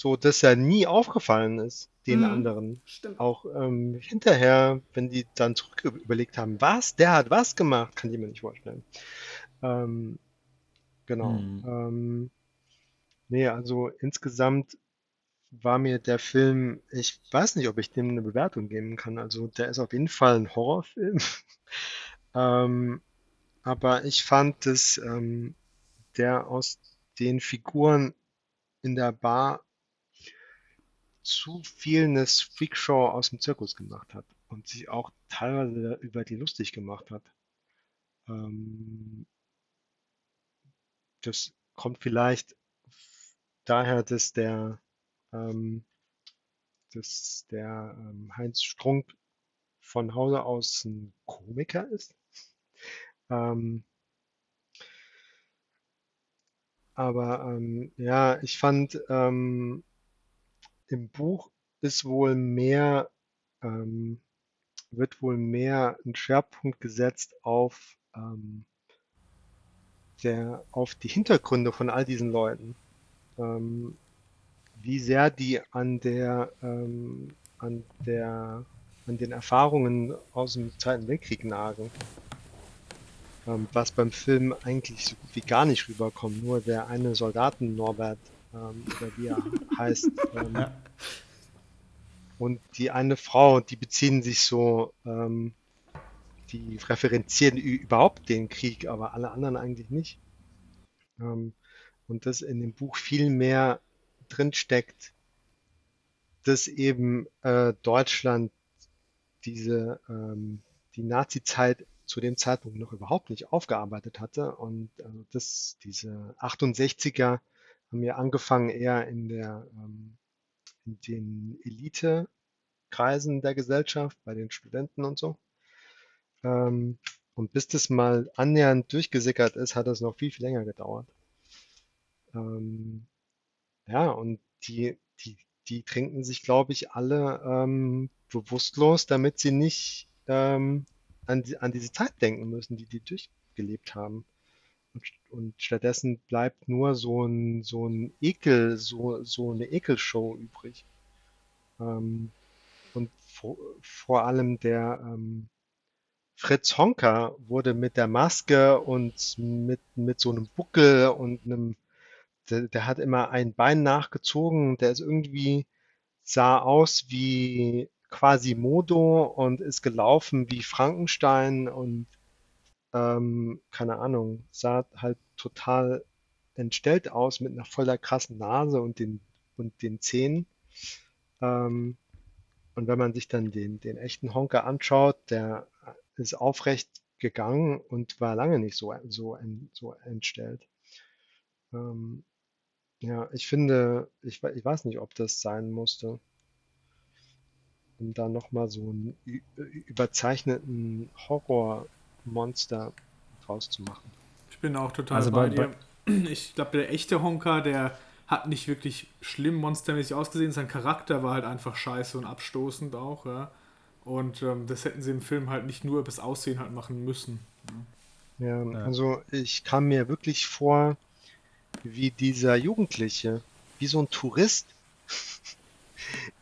so dass er nie aufgefallen ist, den mhm. anderen. Stimmt. Auch ähm, hinterher, wenn die dann zurück überlegt haben, was, der hat was gemacht, kann ich mir nicht vorstellen. Ähm, genau. Mhm. Ähm, nee, also insgesamt war mir der Film, ich weiß nicht, ob ich dem eine Bewertung geben kann. Also der ist auf jeden Fall ein Horrorfilm. ähm, aber ich fand, dass ähm, der aus den Figuren in der Bar zu viel eine Freakshow aus dem Zirkus gemacht hat und sich auch teilweise über die lustig gemacht hat. Ähm, das kommt vielleicht daher, dass der, ähm, dass der ähm, Heinz Strunk von Hause aus ein Komiker ist. Ähm, aber ähm, ja, ich fand, ähm, im Buch ist wohl mehr, ähm, wird wohl mehr ein Schwerpunkt gesetzt auf, ähm, der, auf die Hintergründe von all diesen Leuten. Ähm, wie sehr die an der, ähm, an der, an den Erfahrungen aus dem Zweiten Weltkrieg nagen. ähm, was beim Film eigentlich so gut wie gar nicht rüberkommt. Nur der eine Soldaten Norbert, ähm, oder wie er heißt, ähm, Ja. und die eine Frau, die beziehen sich so, ähm, die referenzieren überhaupt den Krieg, aber alle anderen eigentlich nicht. Ähm, und das in dem Buch viel mehr drinsteckt, dass eben äh, Deutschland diese ähm, die Nazi-Zeit zu dem Zeitpunkt noch überhaupt nicht aufgearbeitet hatte und also das diese 68er haben ja angefangen eher in der ähm, in den Elite-Kreisen der Gesellschaft, bei den Studenten und so. Ähm, und bis das mal annähernd durchgesickert ist, hat es noch viel, viel länger gedauert. Ähm, ja, und die, die, die trinken sich, glaube ich, alle ähm, bewusstlos, damit sie nicht ähm, an, die, an diese Zeit denken müssen, die die durchgelebt haben. Und, stattdessen bleibt nur so ein, so ein Ekel, so, so eine Ekelshow übrig. Ähm, und vor, vor allem der ähm, Fritz Honka wurde mit der Maske und mit, mit so einem Buckel und einem, der, der hat immer ein Bein nachgezogen, der ist irgendwie, sah aus wie Quasimodo und ist gelaufen wie Frankenstein und ähm, keine Ahnung, sah halt total entstellt aus mit einer voller krassen Nase und den, und den Zähnen. Ähm, und wenn man sich dann den, den echten Honker anschaut, der ist aufrecht gegangen und war lange nicht so, so, so entstellt. Ähm, ja, ich finde, ich, ich weiß nicht, ob das sein musste, um da nochmal so einen überzeichneten Horrormonster draus zu machen. Ich bin auch total Also bei, bei- dir. Ich glaube, der echte Honka, der hat nicht wirklich schlimm monstermäßig ausgesehen. Sein Charakter war halt einfach scheiße und abstoßend auch, ja. Und ähm, das hätten sie im Film halt nicht nur über das Aussehen halt machen müssen. Ja, Ja. also ich kam mir wirklich vor wie dieser Jugendliche, wie so ein Tourist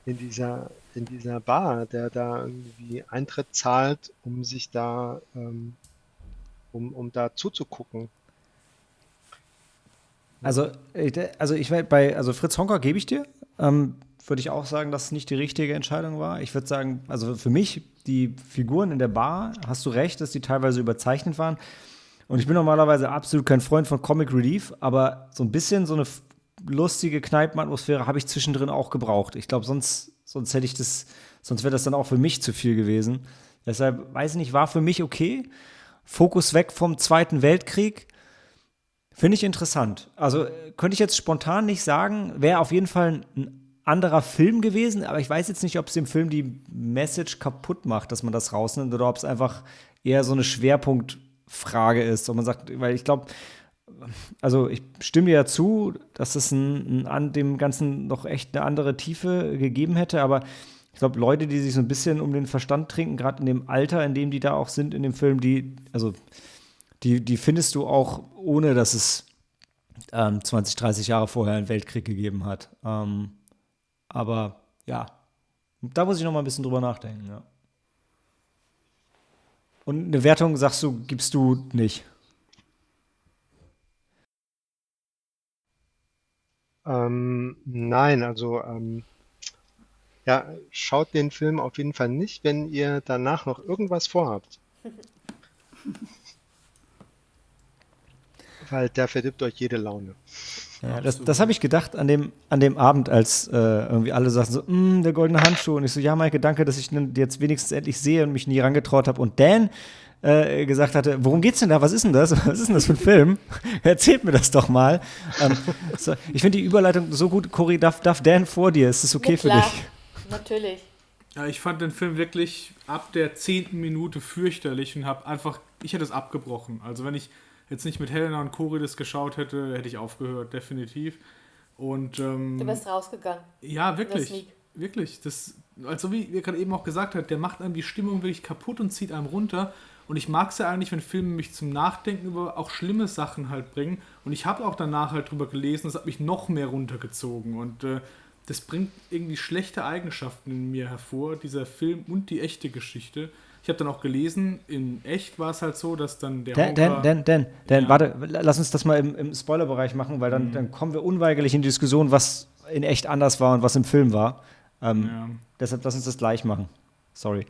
in dieser, in dieser Bar, der da irgendwie Eintritt zahlt, um sich da, ähm, um, um da zuzugucken. Also, also ich werd bei, also Fritz Honka gebe ich dir. Ähm, würde ich auch sagen, dass es nicht die richtige Entscheidung war. Ich würde sagen, also für mich, die Figuren in der Bar, hast du recht, dass die teilweise überzeichnet waren. Und ich bin normalerweise absolut kein Freund von Comic Relief, aber so ein bisschen so eine lustige Kneipenatmosphäre habe ich zwischendrin auch gebraucht. Ich glaube, sonst, sonst hätte ich das, sonst wäre das dann auch für mich zu viel gewesen. Deshalb, weiß ich nicht, war für mich okay. Fokus weg vom Zweiten Weltkrieg. Finde ich interessant. Also könnte ich jetzt spontan nicht sagen, wäre auf jeden Fall ein anderer Film gewesen, aber ich weiß jetzt nicht, ob es dem Film die Message kaputt macht, dass man das rausnimmt oder ob es einfach eher so eine Schwerpunktfrage ist. Ob man sagt, weil ich glaube, also ich stimme dir ja zu, dass es ein, ein, an dem Ganzen noch echt eine andere Tiefe gegeben hätte, aber ich glaube, Leute, die sich so ein bisschen um den Verstand trinken, gerade in dem Alter, in dem die da auch sind in dem Film, die, also die, die findest du auch, ohne dass es ähm, 20, 30 Jahre vorher einen Weltkrieg gegeben hat. Ähm, aber ja, da muss ich noch mal ein bisschen drüber nachdenken, ja. Und eine Wertung, sagst du, gibst du nicht. Ähm, nein, also ähm, ja, schaut den Film auf jeden Fall nicht, wenn ihr danach noch irgendwas vorhabt. Weil der verdirbt euch jede Laune. Ja, das das habe ich gedacht an dem, an dem Abend, als äh, irgendwie alle sagten so, "Mm, der goldene Handschuh. Und ich so, ja, Maike, danke, dass ich den jetzt wenigstens endlich sehe und mich nie rangetraut habe. Und Dan äh, gesagt hatte, worum geht's denn da? Was ist denn das? Was ist denn das für ein Film? Erzählt mir das doch mal. Ähm, so, ich finde die Überleitung so gut. Cory, darf, darf Dan vor dir? Ist das okay Na für dich? Natürlich. Ja, ich fand den Film wirklich ab der zehnten Minute fürchterlich und habe einfach, ich hätte es abgebrochen. Also wenn ich jetzt nicht mit Helena und Cori das geschaut hätte, hätte ich aufgehört, definitiv. Und ähm, Du bist rausgegangen. ja, wirklich, wirklich. Das, also wie ihr gerade eben auch gesagt habt, der macht einem die Stimmung wirklich kaputt und zieht einem runter. Und ich mag es ja eigentlich, wenn Filme mich zum Nachdenken über auch schlimme Sachen halt bringen. Und ich habe auch danach halt drüber gelesen, das hat mich noch mehr runtergezogen. Und äh, das bringt irgendwie schlechte Eigenschaften in mir hervor, dieser Film und die echte Geschichte. Ich habe dann auch gelesen, in echt war es halt so, dass dann der Dan, Dan, Honka- Dan, Dan, Dan Ja. warte, lass uns das mal im, im Spoilerbereich machen, weil dann, dann kommen wir unweigerlich in die Diskussion, was in echt anders war und was im Film war. Ähm, Ja. Deshalb lass uns das gleich machen. Sorry.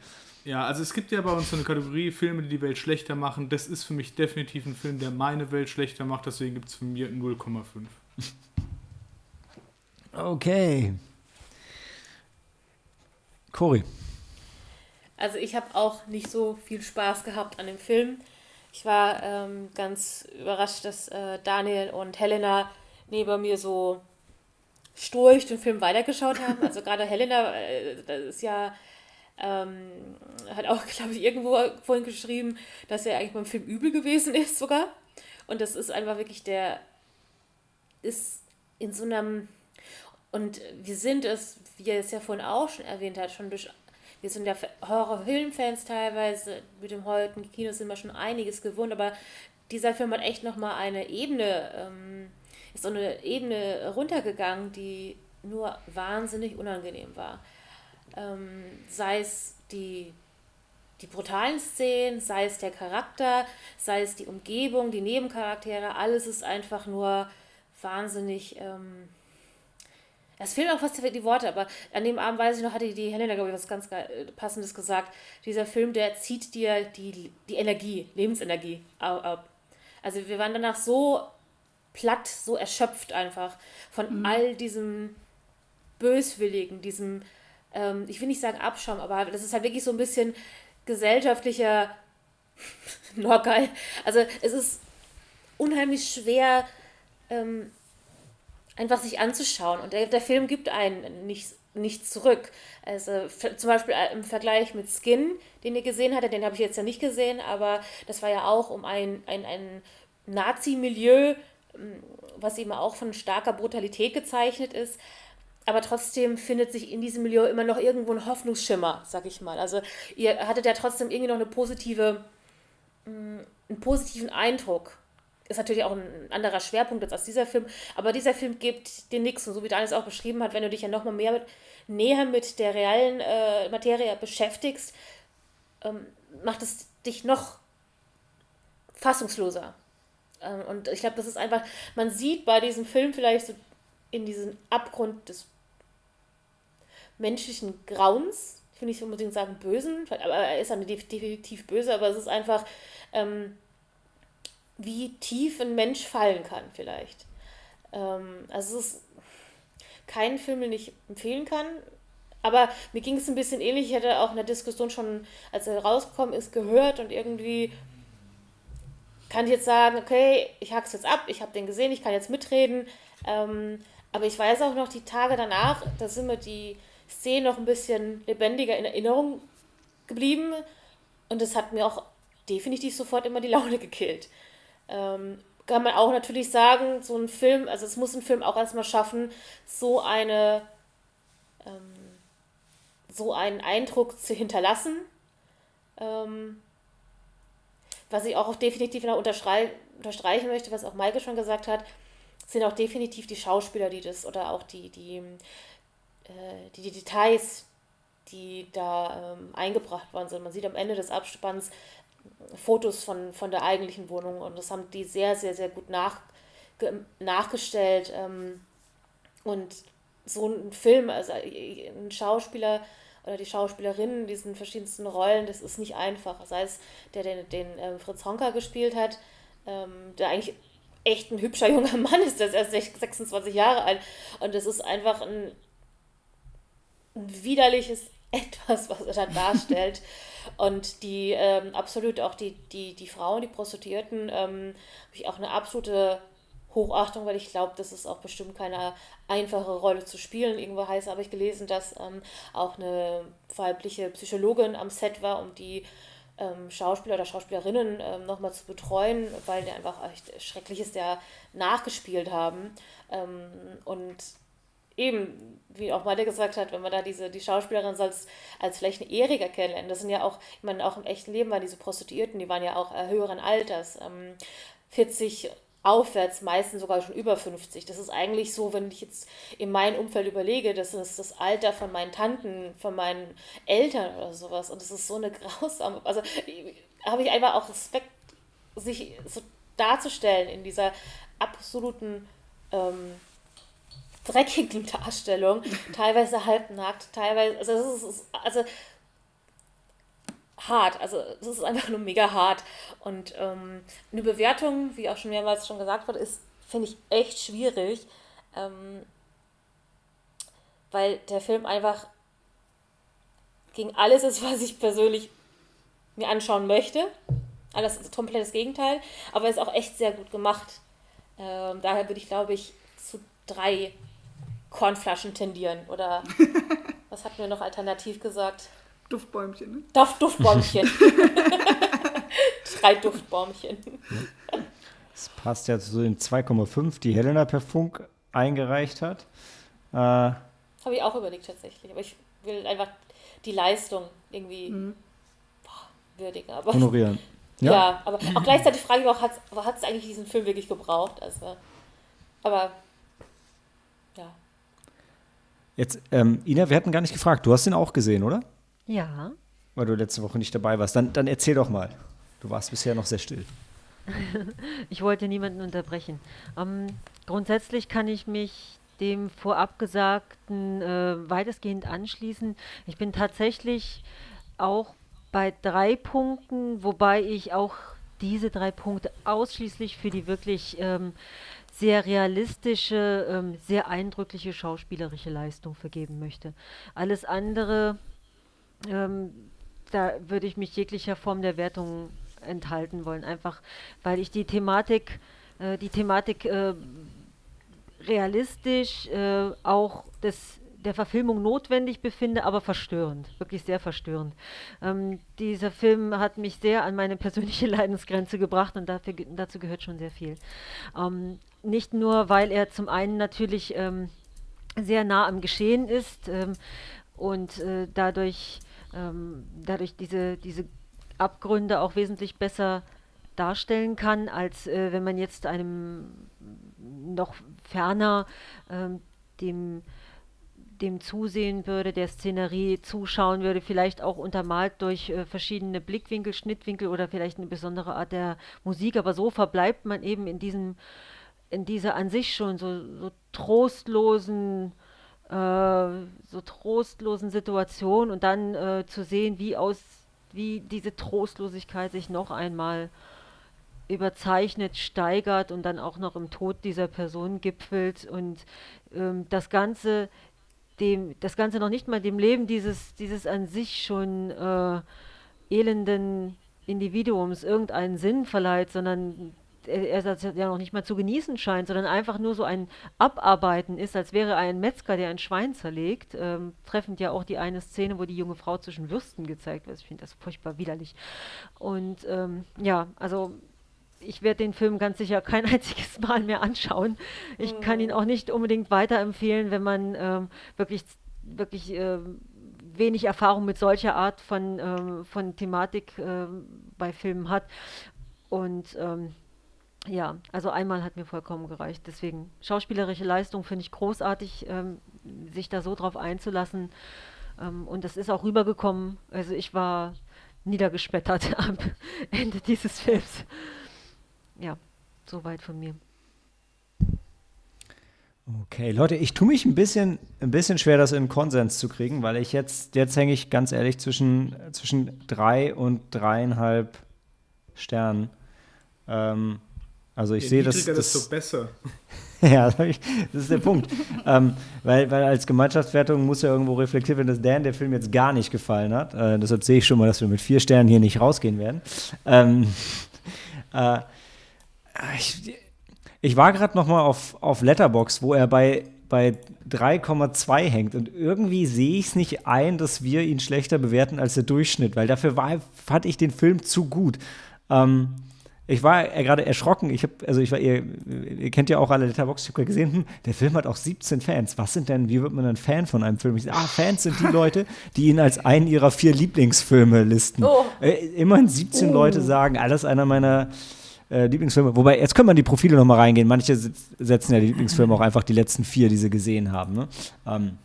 Ja, also es gibt ja bei uns so eine Kategorie Filme, die die Welt schlechter machen. Das ist für mich definitiv ein Film, der meine Welt schlechter macht. Deswegen gibt es von mir 0,5. Okay. Cory. Also ich habe auch nicht so viel Spaß gehabt an dem Film. Ich war ähm, ganz überrascht, dass äh, Daniel und Helena neben mir so stoisch den Film weitergeschaut haben. Also gerade Helena, äh, das ist ja, ähm, hat auch, glaube ich, irgendwo vorhin geschrieben, dass er eigentlich beim Film übel gewesen ist sogar. Und das ist einfach wirklich der, ist in so einem, und wir sind es, wie er es ja vorhin auch schon erwähnt hat, schon durch wir sind ja Horror-Filmfans teilweise, mit dem heutigen Kino sind wir schon einiges gewohnt, aber dieser Film hat echt nochmal eine Ebene, ähm, ist so eine Ebene runtergegangen, die nur wahnsinnig unangenehm war. Ähm, sei es die, die brutalen Szenen, sei es der Charakter, sei es die Umgebung, die Nebencharaktere, alles ist einfach nur wahnsinnig. Ähm, es fehlen auch fast die Worte, aber an dem Abend weiß ich noch, hatte die Helena, glaube ich, was ganz äh, Passendes gesagt. Dieser Film, der zieht dir die, die Energie, Lebensenergie ab. Also wir waren danach so platt, so erschöpft einfach von all diesem Böswilligen, diesem, ähm, ich will nicht sagen Abschaum, aber das ist halt wirklich so ein bisschen gesellschaftlicher Norgeil. Also es ist unheimlich schwer, ähm, einfach sich anzuschauen. Und der, der Film gibt einen nicht, nichts zurück. Also zum Beispiel äh, im Vergleich mit Skin, den ihr gesehen hattet, den habe ich jetzt ja nicht gesehen, aber das war ja auch um ein, ein, ein Nazi-Milieu, ähm, was eben auch von starker Brutalität gezeichnet ist. Aber trotzdem findet sich in diesem Milieu immer noch irgendwo ein Hoffnungsschimmer, sag ich mal. Also ihr hattet ja trotzdem irgendwie noch eine positive, mh, einen positiven Eindruck ist natürlich auch ein anderer Schwerpunkt jetzt als dieser Film, aber dieser Film gibt dir nichts. Und so wie Daniel es auch beschrieben hat, wenn du dich ja nochmal mehr mit, näher mit der realen äh, Materie beschäftigst, ähm, macht es dich noch fassungsloser. Ähm, und ich glaube, das ist einfach, man sieht bei diesem Film vielleicht so in diesen Abgrund des menschlichen Grauens, ich will nicht unbedingt sagen bösen, aber er ist dann definitiv böse, aber es ist einfach, ähm, wie tief ein Mensch fallen kann, vielleicht. Ähm, also es ist kein Film, den ich empfehlen kann. Aber mir ging es ein bisschen ähnlich. Ich hatte auch in der Diskussion schon, als er rausgekommen ist, gehört und irgendwie kann ich jetzt sagen, okay, ich hack's jetzt ab, ich habe den gesehen, ich kann jetzt mitreden. Ähm, aber ich weiß auch noch, die Tage danach, da sind mir die Szenen noch ein bisschen lebendiger in Erinnerung geblieben. Und das hat mir auch definitiv sofort immer die Laune gekillt. Ähm, kann man auch natürlich sagen, so ein Film, also es muss ein Film auch erstmal schaffen, so eine ähm, so einen Eindruck zu hinterlassen. Ähm, was ich auch definitiv noch unterstreichen möchte, was auch Maike schon gesagt hat, sind auch definitiv die Schauspieler, die das oder auch die, die, äh, die, die Details, die da ähm, eingebracht worden sind. Man sieht am Ende des Abspanns Fotos von, von der eigentlichen Wohnung und das haben die sehr, sehr, sehr gut nach, nachgestellt. Ähm, und so ein Film, also ein Schauspieler oder die Schauspielerinnen in diesen verschiedensten Rollen, das ist nicht einfach. Sei es der, den, den ähm, Fritz Honka gespielt hat, ähm, der eigentlich echt ein hübscher junger Mann ist, der ist erst 26 Jahre alt. Und das ist einfach ein, ein widerliches Etwas, was er da darstellt. Und die ähm, absolut auch die, die, die Frauen, die Prostituierten, ähm, habe ich auch eine absolute Hochachtung, weil ich glaube, das ist auch bestimmt keine einfache Rolle zu spielen. Irgendwo heißt, habe ich gelesen, dass ähm, auch eine weibliche Psychologin am Set war, um die ähm, Schauspieler oder Schauspielerinnen ähm, nochmal zu betreuen, weil die einfach echt Schreckliches ja nachgespielt haben. Ähm, und eben, wie auch Malte gesagt hat, wenn man da diese, die Schauspielerin als, als vielleicht eine Ehriger kennenlernt, das sind ja auch, ich meine, auch im echten Leben waren diese Prostituierten, die waren ja auch äh, höheren Alters, ähm, 40 aufwärts, meistens sogar schon über 50. Das ist eigentlich so, wenn ich jetzt in meinem Umfeld überlege, das ist das Alter von meinen Tanten, von meinen Eltern oder sowas. Und das ist so eine grausame, also habe ich einfach auch Respekt, sich so darzustellen in dieser absoluten ähm, dreckigen Darstellung, teilweise halbnackt, teilweise, also es ist, also hart, also es ist einfach nur mega hart und ähm, eine Bewertung, wie auch schon mehrmals schon gesagt wurde, ist, finde ich, echt schwierig, ähm, weil der Film einfach gegen alles ist, was ich persönlich mir anschauen möchte. Alles ist komplett das Gegenteil, aber ist auch echt sehr gut gemacht. Ähm, daher würde ich, glaube ich, zu drei Kornflaschen tendieren. Oder was hatten wir noch alternativ gesagt? Duftbäumchen, ne? Duft, Duftbäumchen. drei Duftbäumchen. Das passt ja zu den 2,5, die Helena per Funk eingereicht hat. Äh, Habe ich auch überlegt tatsächlich. Aber ich will einfach die Leistung irgendwie Mhm. boah, würdigen. Aber, honorieren. ja. Ja. aber auch gleichzeitig frage ich mich auch, hat es eigentlich diesen Film wirklich gebraucht? Also, aber ja. Jetzt, ähm, Ina, wir hatten gar nicht gefragt. Du hast ihn auch gesehen, oder? Ja. Weil du letzte Woche nicht dabei warst. Dann, dann erzähl doch mal. Du warst bisher noch sehr still. Ich wollte niemanden unterbrechen. Ähm, grundsätzlich kann ich mich dem vorab Gesagten äh, weitestgehend anschließen. Ich bin tatsächlich auch bei drei Punkten, wobei ich auch diese drei Punkte ausschließlich für die wirklich ähm, sehr realistische, ähm, sehr eindrückliche schauspielerische Leistung vergeben möchte. Alles andere, ähm, da würde ich mich jeglicher Form der Wertung enthalten wollen, einfach weil ich die Thematik, äh, die Thematik äh, realistisch äh, auch des, der Verfilmung notwendig befinde, aber verstörend, wirklich sehr verstörend. Ähm, dieser Film hat mich sehr an meine persönliche Leidensgrenze gebracht und dafür, dazu gehört schon sehr viel. Ähm, nicht nur, weil er zum einen natürlich ähm, sehr nah am Geschehen ist ähm, und äh, dadurch, ähm, dadurch diese, diese Abgründe auch wesentlich besser darstellen kann, als äh, wenn man jetzt einem noch ferner ähm, dem, dem zusehen würde, der Szenerie zuschauen würde, vielleicht auch untermalt durch äh, verschiedene Blickwinkel, Schnittwinkel oder vielleicht eine besondere Art der Musik, aber so verbleibt man eben in diesem in dieser an sich schon so, so trostlosen äh, so trostlosen Situation und dann äh, zu sehen, wie aus wie diese Trostlosigkeit sich noch einmal überzeichnet, steigert und dann auch noch im Tod dieser Person gipfelt. Und ähm, das Ganze dem das Ganze noch nicht mal dem Leben dieses dieses an sich schon äh, elenden Individuums irgendeinen Sinn verleiht, sondern er, das ja noch nicht mal zu genießen scheint, sondern einfach nur so ein Abarbeiten ist, als wäre ein Metzger, der ein Schwein zerlegt. Ähm, treffend ja auch die eine Szene, wo die junge Frau zwischen Würsten gezeigt wird. Ich finde das furchtbar widerlich. Und ähm, ja, also ich werde den Film ganz sicher kein einziges Mal mehr anschauen. Ich kann ihn auch nicht unbedingt weiterempfehlen, wenn man ähm, wirklich, wirklich ähm, wenig Erfahrung mit solcher Art von, ähm, von Thematik ähm, bei Filmen hat. Und ähm, ja, also einmal hat mir vollkommen gereicht. Deswegen schauspielerische Leistung finde ich großartig, ähm, sich da so drauf einzulassen. Ähm, und das ist auch rübergekommen. Also ich war niedergespettert am Ende dieses Films. Ja, soweit von mir. Okay, Leute, ich tue mich ein bisschen, ein bisschen schwer, das in Konsens zu kriegen, weil ich jetzt, jetzt hänge ich ganz ehrlich zwischen, zwischen drei und dreieinhalb Sternen. Ähm, also ich sehe das, das, desto besser. ja, das ist der Punkt. ähm, weil, weil als Gemeinschaftswertung muss ja irgendwo reflektiert werden, dass Dan der Film jetzt gar nicht gefallen hat. Äh, deshalb sehe ich schon mal, dass wir mit vier Sternen hier nicht rausgehen werden. Ähm, äh, ich, ich war gerade noch mal auf, auf Letterbox, wo er bei, bei 3,2 hängt und irgendwie sehe ich es nicht ein, dass wir ihn schlechter bewerten als der Durchschnitt, weil dafür war, fand ich den Film zu gut. Ähm, ich war gerade erschrocken. Ich habe, also ich war, ihr, ihr kennt ja auch alle Letterbox. Ich habe gesehen, hm, der Film hat auch 17 Fans. Was sind denn, wie wird man ein Fan von einem Film? Ich sag, ah, Fans sind die Leute, die ihn als einen ihrer vier Lieblingsfilme listen. Oh. Äh, immerhin 17 Leute sagen, alles einer meiner äh, Lieblingsfilme. Wobei, jetzt können wir in die Profile nochmal reingehen. Manche setzen ja die Lieblingsfilme auch einfach die letzten vier, die sie gesehen haben. Ne? Ähm,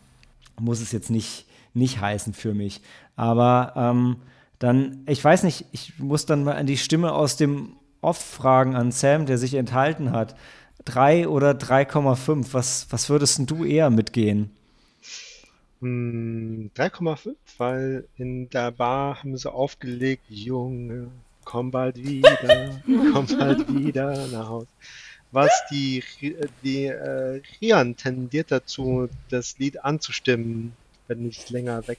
muss es jetzt nicht, nicht heißen für mich. Aber ähm, dann, ich weiß nicht, ich muss dann mal an die Stimme aus dem Off fragen an Sam, der sich enthalten hat. 3 oder 3,5? Was, was würdest du eher mitgehen? 3,5, hm, weil in der Bar haben sie aufgelegt, Junge, komm bald wieder, komm bald wieder nach Hause. Was die, die äh, Rian tendiert dazu, das Lied anzustimmen, wenn ich länger weg,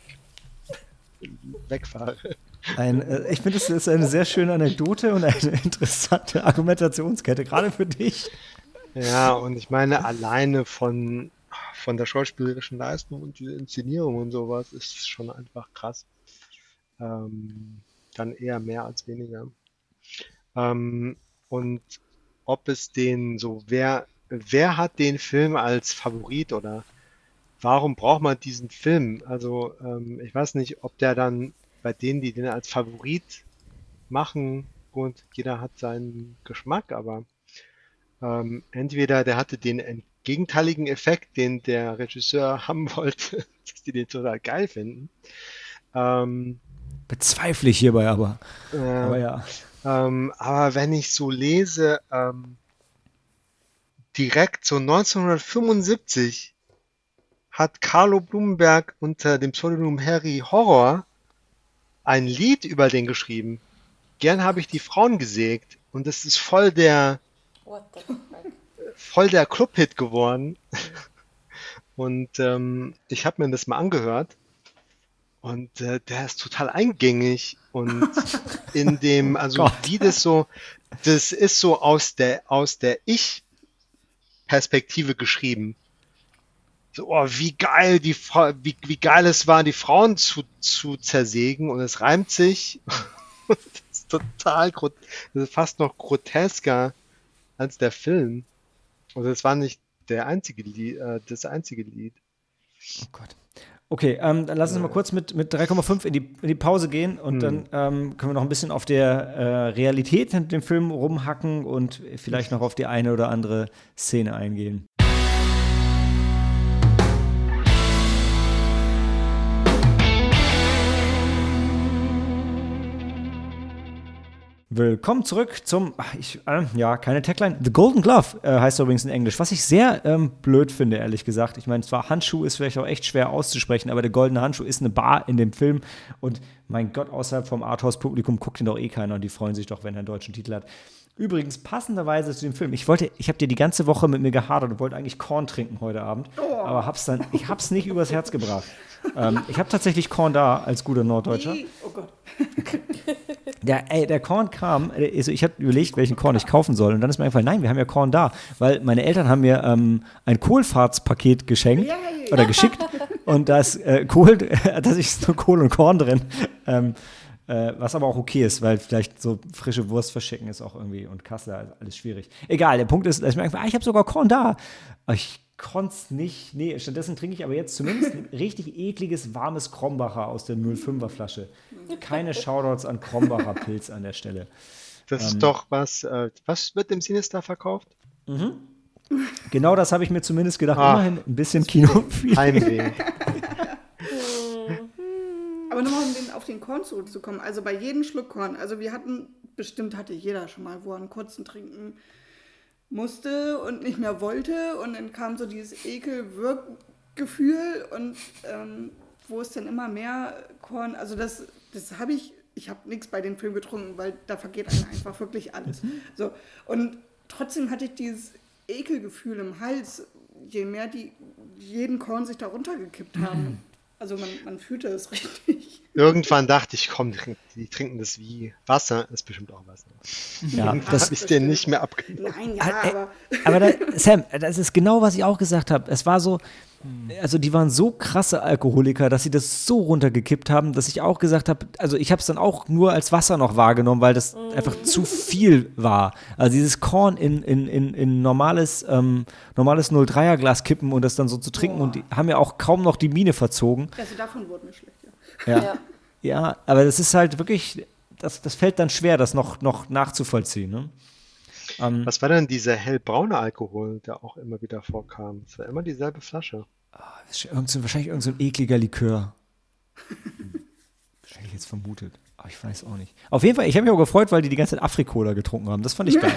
wegfahre. Ein, äh, ich finde, es ist eine sehr schöne Anekdote und eine interessante Argumentationskette, gerade für dich. Ja, und ich meine, alleine von von der schauspielerischen Leistung und die Inszenierung und sowas ist schon einfach krass. Ähm, dann eher mehr als weniger. Ähm, und ob es den so, wer, wer hat den Film als Favorit oder warum braucht man diesen Film? Also ähm, ich weiß nicht, ob der dann bei denen, die den als Favorit machen, und jeder hat seinen Geschmack, aber ähm, entweder der hatte den gegenteiligen Effekt, den der Regisseur haben wollte, dass die den total geil finden. Ähm, Bezweifle ich hierbei aber. Äh, aber ja. Ähm, aber wenn ich so lese, ähm, direkt so 1975 hat Carlo Blumenberg unter dem Pseudonym Harry Horror ein Lied über den geschrieben. Gern habe ich die Frauen gesägt. Und das ist voll der voll der Club-Hit geworden. Und ähm, ich habe mir das mal angehört. Und äh, der ist total eingängig. Und in dem, also Gott. wie das so, das ist so aus der, aus der Ich-Perspektive geschrieben. So, oh, wie geil die wie, wie geil es war, die Frauen zu, zu zersägen und es reimt sich. das ist total das ist fast noch grotesker als der Film. Also es war nicht der einzige Lied, äh, das einzige Lied. Oh Gott. Okay, ähm, dann lass uns mal kurz mit, mit 3,5 in die, in die Pause gehen und hm. dann ähm, können wir noch ein bisschen auf der äh, Realität hinter dem Film rumhacken und vielleicht noch auf die eine oder andere Szene eingehen. Willkommen zurück zum, ich, äh, ja, keine Tagline. The Golden Glove äh, heißt übrigens in Englisch, was ich sehr ähm, blöd finde, ehrlich gesagt. Ich meine, zwar Handschuh ist vielleicht auch echt schwer auszusprechen, aber der goldene Handschuh ist eine Bar in dem Film und mein Gott, außerhalb vom Arthouse-Publikum guckt ihn doch eh keiner und die freuen sich doch, wenn er einen deutschen Titel hat. Übrigens, passenderweise zu dem Film, ich wollte, ich habe dir die ganze Woche mit mir gehadert und wollte eigentlich Korn trinken heute Abend, oh. aber hab's dann, ich hab's nicht übers Herz gebracht. ähm, ich habe tatsächlich Korn da als guter Norddeutscher. Oh Gott. Der, ey, der Korn kam, also ich habe überlegt, welchen Korn ich kaufen soll. Und dann ist mir eingefallen, nein, wir haben ja Korn da. Weil meine Eltern haben mir ähm, ein Kohlfahrtspaket geschenkt ja. oder geschickt. Und da ist äh, Kohl, da ist nur Kohl und Korn drin. Ähm, äh, was aber auch okay ist, weil vielleicht so frische Wurst verschicken ist auch irgendwie und Kassel alles schwierig. Egal, der Punkt ist, dass ich mir eingefallen, ah, ich habe sogar Korn da. Ich konnte es nicht. Nee, stattdessen trinke ich aber jetzt zumindest ein richtig ekliges, warmes Krombacher aus der 05er Flasche. Keine Shoutouts an Krombacher Pilz an der Stelle. Das ähm, ist doch was. Äh, was wird im Sinister verkauft? Mhm. Genau das habe ich mir zumindest gedacht. Ah, Immerhin ein bisschen Kino. Heimweh. Aber nochmal, um den, auf den Korn zurückzukommen. Also bei jedem Schluck Korn. Also wir hatten, bestimmt hatte jeder schon mal, wo er einen kurzen trinken musste und nicht mehr wollte. Und dann kam so dieses Ekel-Wirkgefühl und ähm, wo es dann immer mehr Korn, also das, das habe ich, ich habe nichts bei dem Film getrunken, weil da vergeht einem einfach wirklich alles. Mhm. So, und trotzdem hatte ich dieses Ekelgefühl im Hals, je mehr die jeden Korn sich da runtergekippt haben. Also man, man fühlte es richtig. Irgendwann dachte ich, komm, die trinken das wie Wasser, ist bestimmt auch Wasser. Ja, das habe ich dir nicht mehr abgenommen. Nein, ja, äh, aber. Aber da, Sam, das ist genau, was ich auch gesagt habe. Es war so, also die waren so krasse Alkoholiker, dass sie das so runtergekippt haben, dass ich auch gesagt habe, also ich habe es dann auch nur als Wasser noch wahrgenommen, weil das mm. einfach zu viel war. Also dieses Korn in, in, in, in normales, ähm, normales 03er Glas kippen und das dann so zu trinken Boah. und die haben ja auch kaum noch die Mine verzogen. Also davon wurde mir schlecht, ja. Ja, ja. aber das ist halt wirklich, das, das fällt dann schwer, das noch, noch nachzuvollziehen. Ne? Ähm, Was war denn dieser hellbraune Alkohol, der auch immer wieder vorkam? Es war immer dieselbe Flasche. das ist irgend so, wahrscheinlich irgendein so ein ekliger Likör. Hätte ich jetzt vermutet. Aber ich weiß auch nicht. Auf jeden Fall, ich habe mich auch gefreut, weil die die ganze Zeit Afrikola getrunken haben. Das fand ich geil.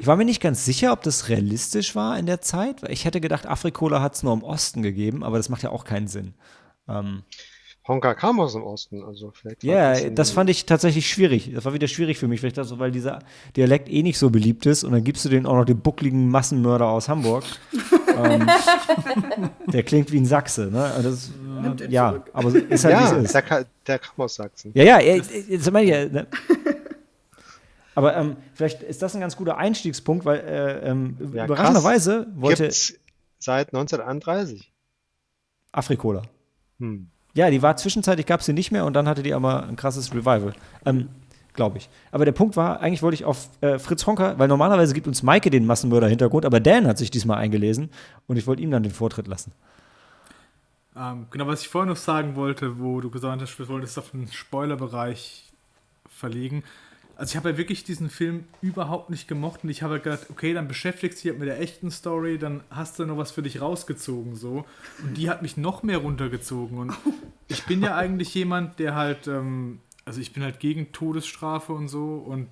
Ich war mir nicht ganz sicher, ob das realistisch war in der Zeit. weil Ich hätte gedacht, Afrikola hat es nur im Osten gegeben, aber das macht ja auch keinen Sinn. Ähm, Honka kam aus dem Osten, also vielleicht Ja, ein- das fand ich tatsächlich schwierig. Das war wieder schwierig für mich, vielleicht also, weil dieser Dialekt eh nicht so beliebt ist und dann gibst du den auch noch den buckligen Massenmörder aus Hamburg. ähm, der klingt wie ein Sachse, ne? Also Das, ja, zurück. aber ist halt Ja, wie es ist. der, der kam aus Sachsen. Ja, ja, ja, jetzt meine ich ja, ne? Aber ähm, vielleicht ist das ein ganz guter Einstiegspunkt, weil äh, ähm, Ja, überraschenderweise wollte Gibt's seit 1931. Afrikola. Hm. Ja, die war zwischenzeitlich, gab sie nicht mehr und dann hatte die aber ein krasses Revival. Ähm, Glaube ich. Aber der Punkt war, eigentlich wollte ich auf äh, Fritz Honker, weil normalerweise gibt uns Maike den Massenmörder-Hintergrund, aber Dan hat sich diesmal eingelesen und ich wollte ihm dann den Vortritt lassen. Ähm, genau, was ich vorhin noch sagen wollte, wo du gesagt hast, wir wollen es auf den Spoilerbereich verlegen. Also ich habe ja wirklich diesen Film überhaupt nicht gemocht und ich habe gedacht, okay, dann beschäftigst du dich halt mit der echten Story, dann hast du noch was für dich rausgezogen so. Und die hat mich noch mehr runtergezogen. Und ich bin ja eigentlich jemand, der halt, ähm, also ich bin halt gegen Todesstrafe und so und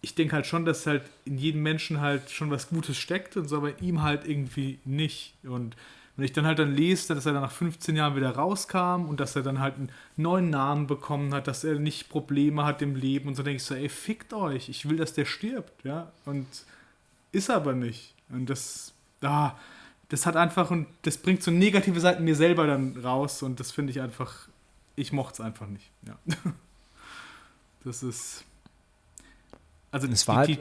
ich denke halt schon, dass halt in jedem Menschen halt schon was Gutes steckt und so, aber in ihm halt irgendwie nicht. Und wenn ich dann halt dann lese, dass er dann nach 15 Jahren wieder rauskam und dass er dann halt einen neuen Namen bekommen hat, dass er nicht Probleme hat im Leben und so, denke ich so, ey, fickt euch, ich will, dass der stirbt, ja. Und ist aber nicht. Und das, ah, das hat einfach, und das bringt so negative Seiten mir selber dann raus und das finde ich einfach, ich mochte es einfach nicht, ja. Das ist. Also die, halt- die,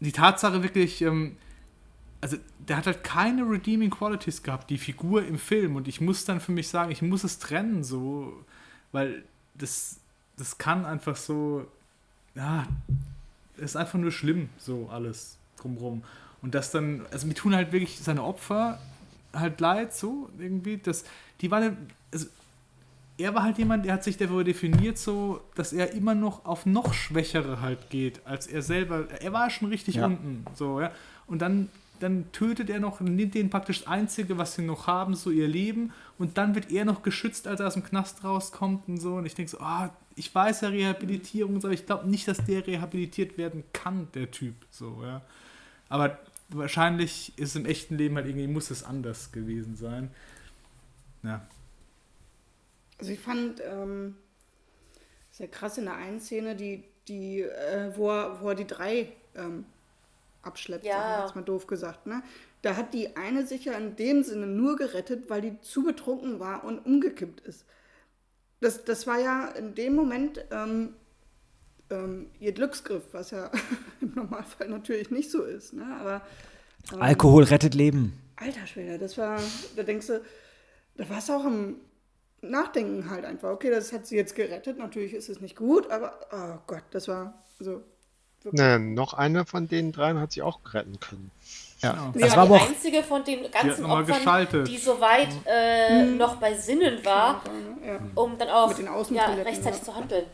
die Tatsache wirklich, ähm, also der hat halt keine redeeming qualities gehabt, die Figur im Film. Und ich muss dann für mich sagen, ich muss es trennen, so, weil das, das kann einfach so, ja, ist einfach nur schlimm, so alles drumrum. Und das dann, also mir tun halt wirklich seine Opfer halt leid, so irgendwie, das, die waren, also er war halt jemand, der hat sich darüber definiert, so, dass er immer noch auf noch Schwächere halt geht, als er selber. Er war schon richtig Ja. unten, so, ja. Und dann, dann tötet er noch, nimmt denen praktisch das Einzige, was sie noch haben, so ihr Leben. Und dann wird er noch geschützt, als er aus dem Knast rauskommt und so. Und ich denke so, ah, ich weiß ja Rehabilitierung, aber ich glaube nicht, dass der rehabilitiert werden kann, der Typ, so, ja. Aber wahrscheinlich ist im echten Leben halt irgendwie, muss es anders gewesen sein. Ja. Also ich fand ähm, sehr krass in der einen Szene, die, die, äh, wo, er, wo er die drei ähm, abschleppt, Ja. sag ich jetzt mal doof gesagt. Ne? Da hat die eine sich ja in dem Sinne nur gerettet, weil die zu betrunken war und umgekippt ist. Das, das war ja in dem Moment ähm, ähm, ihr Glücksgriff, was ja im Normalfall natürlich nicht so ist. Ne? Aber ähm, Alkohol rettet Leben. Alter Schwede, das war, da denkst du, da warst du auch am Nachdenken halt einfach. Okay, das hat sie jetzt gerettet, natürlich ist es nicht gut, aber oh Gott, das war so. Na, noch einer von den dreien hat sich auch retten können. Ja. Ja. Das Das war die auch, einzige von den ganzen mal Opfern, geschaltet. die soweit äh, noch bei Sinnen war, Ja. um dann auch Mit den ja, rechtzeitig ja. zu handeln.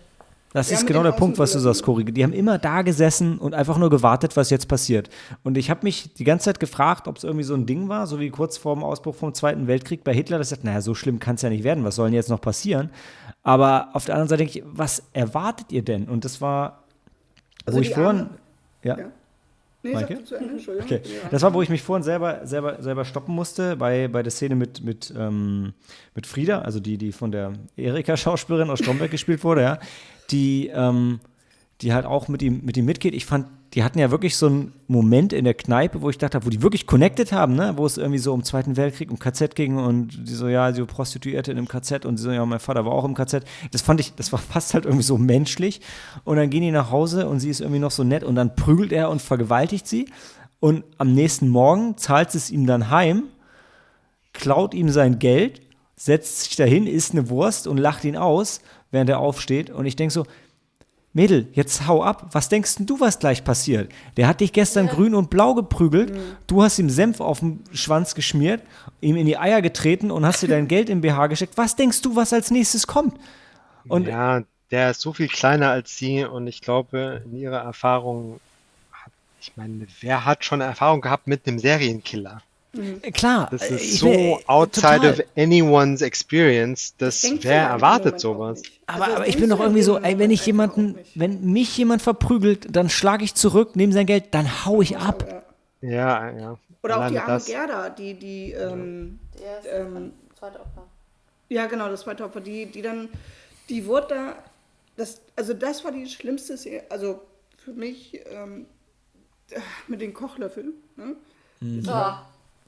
das Ja, ist genau der Punkt, was du sagst. Cory. Die haben immer da gesessen und einfach nur gewartet, was jetzt passiert. Und ich habe mich die ganze Zeit gefragt, ob es irgendwie so ein Ding war, so wie kurz vor dem Ausbruch vom Zweiten Weltkrieg bei Hitler, dass ich dachte, naja, so schlimm kann es ja nicht werden, was soll denn jetzt noch passieren? Aber auf der anderen Seite denke ich, was erwartet ihr denn? Und das war, Also wo ich die vorhin, Arme- ja, Ja. Nee, Maike? zu Ende, Entschuldigung. Okay. Ja. Das war, wo ich mich vorhin selber, selber, selber stoppen musste, bei, bei der Szene mit, mit, ähm, mit Frieda, also die, die von der Erika-Schauspielerin aus Stromberg gespielt wurde, ja, die, ähm, die halt auch mit ihm, mit ihm mitgeht. Ich fand, die hatten ja wirklich so einen Moment in der Kneipe, wo ich dachte, wo die wirklich connected haben, ne? wo es irgendwie so um Zweiten Weltkrieg, um KZ ging und die so, ja, war Prostituierte in einem KZ und sie so, ja, mein Vater war auch im KZ. Das fand ich, das war fast halt irgendwie so menschlich. Und dann gehen die nach Hause und sie ist irgendwie noch so nett und dann prügelt er und vergewaltigt sie. Und am nächsten Morgen zahlt sie es ihm dann heim, klaut ihm sein Geld, setzt sich dahin, isst eine Wurst und lacht ihn aus, während er aufsteht. Und ich denke so, Mädel, jetzt hau ab. Was denkst denn du, was gleich passiert? Der hat dich gestern grün und blau geprügelt. Du hast ihm Senf auf den Schwanz geschmiert, ihm in die Eier getreten und hast dir dein Geld im BH gesteckt. Was denkst du, was als nächstes kommt? Und ja, der ist so viel kleiner als sie und ich glaube, in ihrer Erfahrung hat ich meine, wer hat schon Erfahrung gehabt mit einem Serienkiller? Äh, Klar, Das äh, ist so will- outside total. of anyone's experience, dass wer erwartet sowas? Aber, Also, aber ich bin doch irgendwie so, ey, wenn ich jemanden, wenn mich jemand verprügelt, dann schlage ich zurück, nehme sein Geld, dann hau ich ab. Ja. Ja, ja. Oder auch die arme das. Gerda, die, die, ähm, ist Ähm, zweite Opfer. ja genau, das zweite Opfer, die, die dann, die wurde da, das, also das war die schlimmste Serie, also für mich ähm, äh, mit den Kochlöffeln, ne? Oh,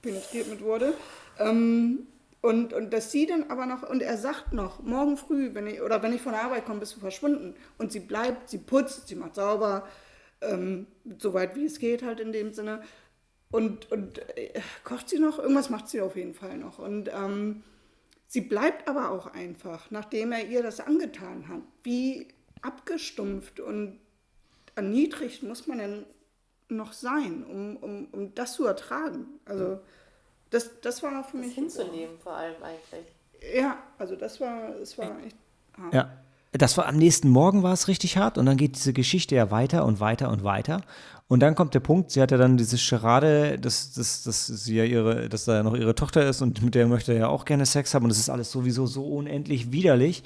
penetriert mit wurde. Ähm, und, und dass sie dann aber noch, und er sagt noch, morgen früh, wenn ich, oder wenn ich von der Arbeit komme, bist du verschwunden. Und sie bleibt, sie putzt, sie macht sauber, ähm, soweit wie es geht halt in dem Sinne. Und, und äh, kocht sie noch? Irgendwas macht sie auf jeden Fall noch. Und ähm, sie bleibt aber auch einfach, nachdem er ihr das angetan hat. Wie abgestumpft und erniedrigt muss man denn noch sein, um, um, um das zu ertragen? Also das, das war für das mich... hinzunehmen vor allem eigentlich. Ja, also das war, das war echt hart. Ja. Das war am nächsten Morgen war es richtig hart und dann geht diese Geschichte ja weiter und weiter und weiter. Und dann kommt der Punkt, sie hat ja dann diese Charade, dass, dass, dass sie ja ihre, dass da ja noch ihre Tochter ist und mit der möchte er ja auch gerne Sex haben und das ist alles sowieso so unendlich widerlich.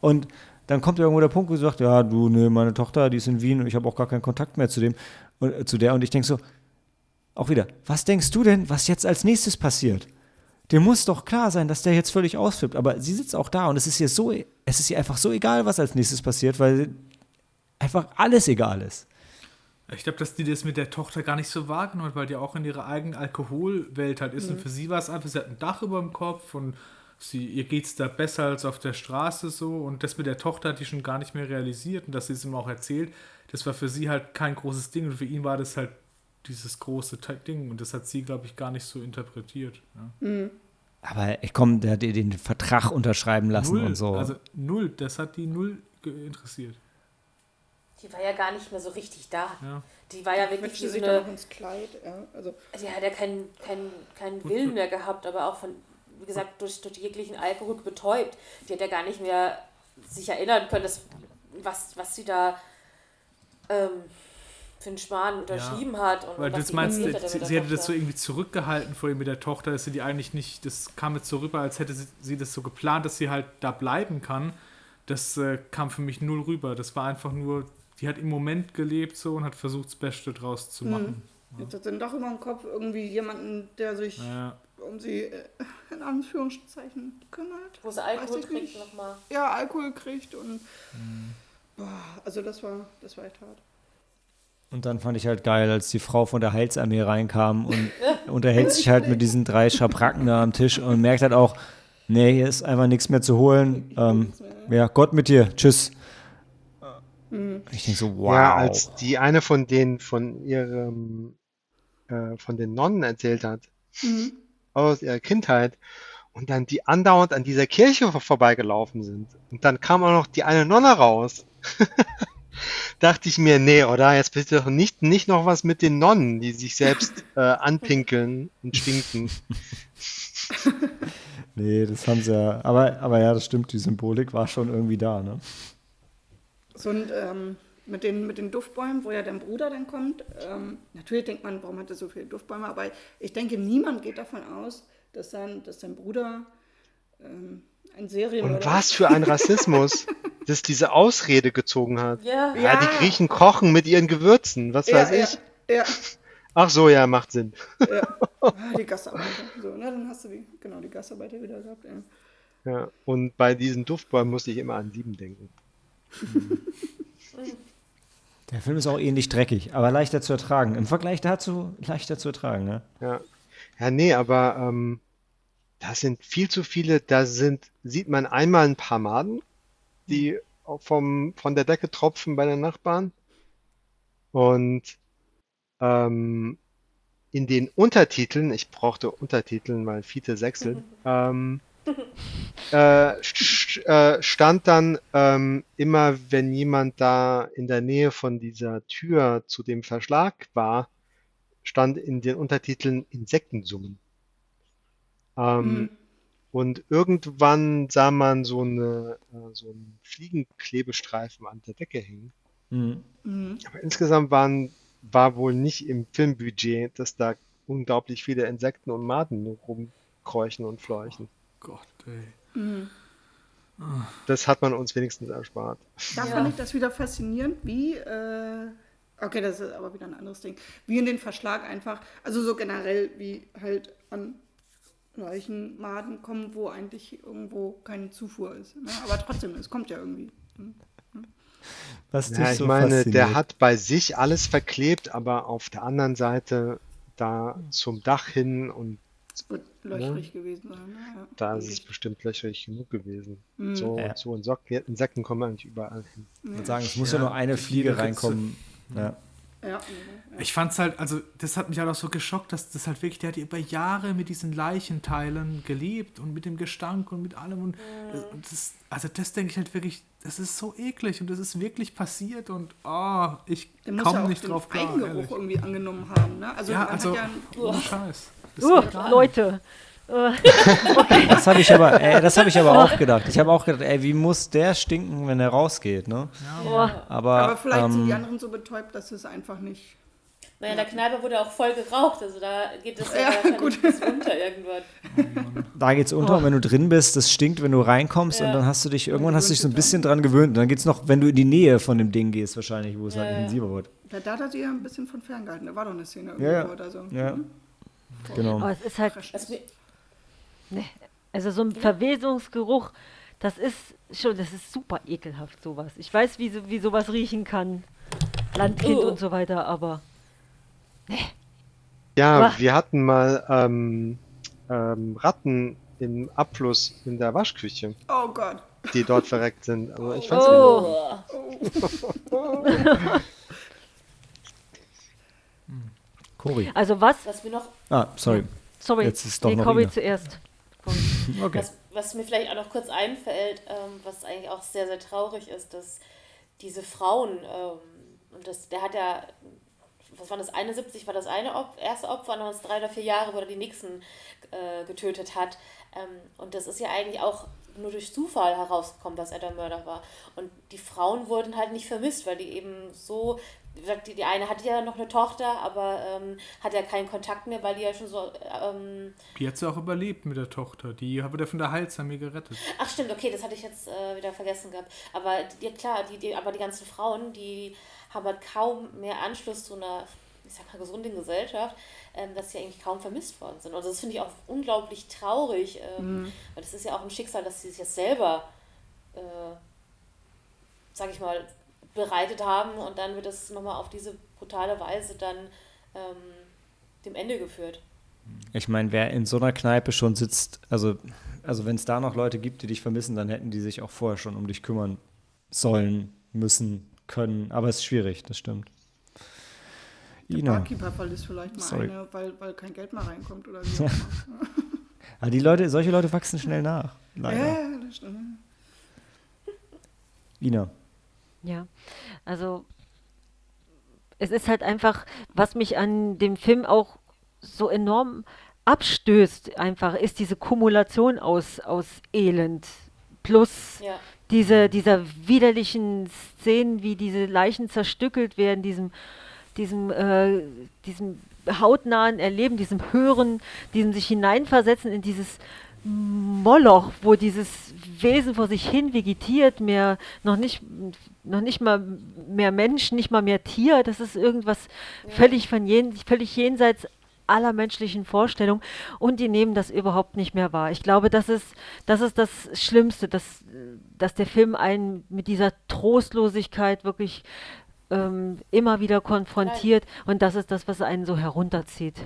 Und dann kommt irgendwo der Punkt, wo sie sagt, ja, du, nee, meine Tochter, die ist in Wien und ich habe auch gar keinen Kontakt mehr zu dem, und, äh, zu der. Und ich denke so, auch wieder, was denkst du denn, was jetzt als nächstes passiert? Dem muss doch klar sein, dass der jetzt völlig ausflippt. Aber sie sitzt auch da und es ist ihr so, es ist ihr einfach so egal, was als nächstes passiert, weil einfach alles egal ist. Ich glaube, dass die das mit der Tochter gar nicht so wahrgenommen hat, weil die auch in ihrer eigenen Alkoholwelt halt ist. Und für sie war es einfach, sie hat ein Dach über dem Kopf und sie, ihr geht es da besser als auf der Straße so. Und das mit der Tochter hat die schon gar nicht mehr realisiert und dass sie es ihm auch erzählt. Das war für sie halt kein großes Ding und für ihn war das halt dieses große Ding. Und das hat sie, glaube ich, gar nicht so interpretiert. Ja. Aber ich komm, der hat ihr den Vertrag unterschreiben lassen Null, und so. also null, das hat die null interessiert. Die war ja gar nicht mehr so richtig da. Ja. Die war ja wirklich Möchte wie so sich dann noch eine. ins Kleid, ja, also Die hat ja keinen keinen keinen Willen mehr gehabt, aber auch von, wie gesagt, durch, durch jeglichen Alkohol betäubt. Die hat ja gar nicht mehr sich erinnern können, dass, was, was sie da ähm, für einen Schmarrn unterschrieben hat. Und Weil was meinst, sie, der sie hätte das so Tochter. irgendwie zurückgehalten vor ihr mit der Tochter, dass sie die eigentlich nicht, das kam jetzt so rüber, als hätte sie, sie das so geplant, dass sie halt da bleiben kann. Das äh, kam für mich null rüber. Das war einfach nur, die hat im Moment gelebt so und hat versucht, das Beste draus zu machen. jetzt hat sie dann doch immer im Kopf irgendwie jemanden, der sich Ja. um sie äh, in Anführungszeichen kümmert. Wo sie Alkohol nicht. nochmal. Ja, Alkohol kriegt und boah, also das war, das war echt hart. Und dann fand ich halt geil, als die Frau von der Heilsarmee reinkam und unterhält sich halt mit diesen drei Schabracken da am Tisch und merkt halt auch, nee, hier ist einfach nichts mehr zu holen. Ähm, ja, Gott mit dir, tschüss. Ich denke so, wow. Ja, als die eine von denen von ihrem, äh, von den Nonnen erzählt hat, aus ihrer Kindheit, und dann die andauernd an dieser Kirche vor- vorbeigelaufen sind. Und dann kam auch noch die eine Nonne raus. Dachte ich mir, nee, oder? Jetzt bitte doch nicht, nicht noch was mit den Nonnen, die sich selbst äh, anpinkeln und stinken. Nee, das haben sie ja. Aber, aber ja, das stimmt, die Symbolik war schon irgendwie da, ne? So und ähm, mit, den, mit den Duftbäumen, wo ja dein Bruder dann kommt, ähm, natürlich denkt man, warum hat er so viele Duftbäume, aber ich denke, niemand geht davon aus, dass sein, dass sein Bruder ähm, ein Serienmörder Und was für ein Rassismus, dass diese Ausrede gezogen hat. Ja. Ja, die Griechen kochen mit ihren Gewürzen, was weiß ja, ich. Ja, Ach so, ja, macht Sinn. ja, ja. Ah, die Gastarbeiter. So, na, dann hast du die, genau, die Gastarbeiter wieder gehabt. Ja. Ja, und bei diesen Duftbäumen musste ich immer an sieben denken. Der Film ist auch ähnlich dreckig, aber leichter zu ertragen. Im Vergleich dazu leichter zu ertragen, ne? Ja, ja nee, aber ähm, das sind viel zu viele. Da sind, sieht man einmal ein paar Maden, die auch vom, von der Decke tropfen bei den Nachbarn. Und ähm, in den Untertiteln, ich brauchte Untertiteln, weil Fiete sechselt, ähm, äh, äh, stand dann ähm, immer, wenn jemand da in der Nähe von dieser Tür zu dem Verschlag war, stand in den Untertiteln Insektensummen. Ähm, Und irgendwann sah man so eine, äh, so einen Fliegenklebestreifen an der Decke hängen. Mhm. Aber insgesamt waren, war wohl nicht im Filmbudget, dass da unglaublich viele Insekten und Maden rumkräuchen und fleuchen. Gott, ey. Das hat man uns wenigstens erspart. Da fand ich das wieder faszinierend, wie, äh, okay, das ist aber wieder ein anderes Ding, wie in den Verschlag einfach, also so generell, wie halt an Leichenmaden kommen, wo eigentlich irgendwo keine Zufuhr ist. Ne? Aber trotzdem, es kommt ja irgendwie. Was Ja, ich so meine, der hat bei sich alles verklebt, aber auf der anderen Seite da zum Dach hin und Es wird löchrig gewesen sein. Ne? Ja. da ist es bestimmt löcherig genug gewesen. So, Ja. so Insekten, Insekten kommen eigentlich überall hin. Ich würde sagen, es muss ja, Ja, nur eine Fliege reinkommen. Ja. Ja, ja. Ich fand's halt, also das hat mich halt auch so geschockt, dass das halt wirklich, der hat über Jahre mit diesen Leichenteilen gelebt und mit dem Gestank und mit allem und das, und das also das denke ich halt wirklich, das ist so eklig und das ist wirklich passiert und oh, ich ja komme auch nicht den drauf klar, Eigengeruch ehrlich. irgendwie angenommen haben. Ne? Also, Ja, man also, hat ja einen, ohne Scheiß. Das Uh, geht nicht. Leute. Das habe ich aber, ey, das habe ich aber auch gedacht. Ich habe auch gedacht, ey, wie muss der stinken, wenn er rausgeht, ne? Boah. Aber, aber vielleicht sind die ähm, anderen so betäubt, dass es einfach nicht. Naja, in der Kneipe wurde auch voll geraucht, also da geht es ja, Ja, gut. bis runter irgendwann. da geht's unter und wenn du drin bist, das stinkt, wenn du reinkommst Ja. und dann hast du dich, irgendwann hast du dich so ein bisschen dran gewöhnt. Und dann geht's noch, wenn du in die Nähe von dem Ding gehst, wahrscheinlich, wo es halt Ja, ja. intensiver wird. Ja, da hat er sie ja ein bisschen von ferngehalten. Da war doch eine Szene irgendwo Ja, ja. oder so. Ja, Mhm. genau. Aber es ist halt, Was mir, also so ein Verwesungsgeruch, das ist schon, das ist super ekelhaft, sowas. Ich weiß, wie, so- wie sowas riechen kann. Landkind Oh. und so weiter, aber Ja, Wah. wir hatten mal ähm, ähm, Ratten im Abfluss in der Waschküche, Oh Gott. die dort verreckt sind. Also ich fand's. Oh. Cory. also was? was mir noch Ah, sorry. Sorry, Jetzt ist doch nee, noch Cory Ina. Zuerst. Okay. Was, was mir vielleicht auch noch kurz einfällt, ähm, was eigentlich auch sehr, sehr traurig ist, dass diese Frauen, ähm, und das, der hat ja, was war das, 71 war das eine Op erste Opfer, und dann waren es drei oder vier Jahre, wo er die nächsten äh, getötet hat. Ähm, und das ist ja eigentlich auch nur durch Zufall herausgekommen, dass er der Mörder war. Und die Frauen wurden halt nicht vermisst, weil die eben so, wie gesagt, die, die eine hatte ja noch eine Tochter, aber ähm, hat ja keinen Kontakt mehr, weil die ja schon so ähm, Die hat sie auch überlebt mit der Tochter. Die wurde von der Heilsarmee gerettet. Ach stimmt, okay, das hatte ich jetzt äh, wieder vergessen gehabt. Aber die, klar, die, die, aber die ganzen Frauen, die haben halt kaum mehr Anschluss zu einer, ich sag mal, gesunden Gesellschaft, ähm, dass sie eigentlich kaum vermisst worden sind. Und das finde ich auch unglaublich traurig, ähm, weil das ist ja auch ein Schicksal, dass sie sich jetzt selber, äh, sag ich mal, bereitet haben und dann wird das nochmal auf diese brutale Weise dann ähm, dem Ende geführt. Ich meine, wer in so einer Kneipe schon sitzt, also, also wenn es da noch Leute gibt, die dich vermissen, dann hätten die sich auch vorher schon um dich kümmern sollen, müssen, können. Aber es ist schwierig, das stimmt. Der Ina. Barkeeper verlässt vielleicht mal Sorry. eine, weil, weil kein Geld mehr reinkommt oder wie auch immer. Ah, die Leute, solche Leute wachsen schnell nach. Leider. ja, das stimmt. Ina. Ja, also es ist halt einfach, was mich an dem Film auch so enorm abstößt, einfach, ist diese Kumulation aus, aus Elend plus Ja. diese, dieser widerlichen Szenen, wie diese Leichen zerstückelt werden, diesem, diesem, äh, diesem hautnahen Erleben, diesem Hören, diesem sich hineinversetzen in dieses Moloch, wo dieses Wesen vor sich hin vegetiert, mehr noch nicht, noch nicht mal mehr Mensch, nicht mal mehr Tier. Das ist irgendwas völlig von jen, völlig jenseits aller menschlichen Vorstellungen und die nehmen das überhaupt nicht mehr wahr. Ich glaube, das ist das, ist das Schlimmste, dass, dass der Film einen mit dieser Trostlosigkeit wirklich ähm, immer wieder konfrontiert und das ist das, was einen so herunterzieht.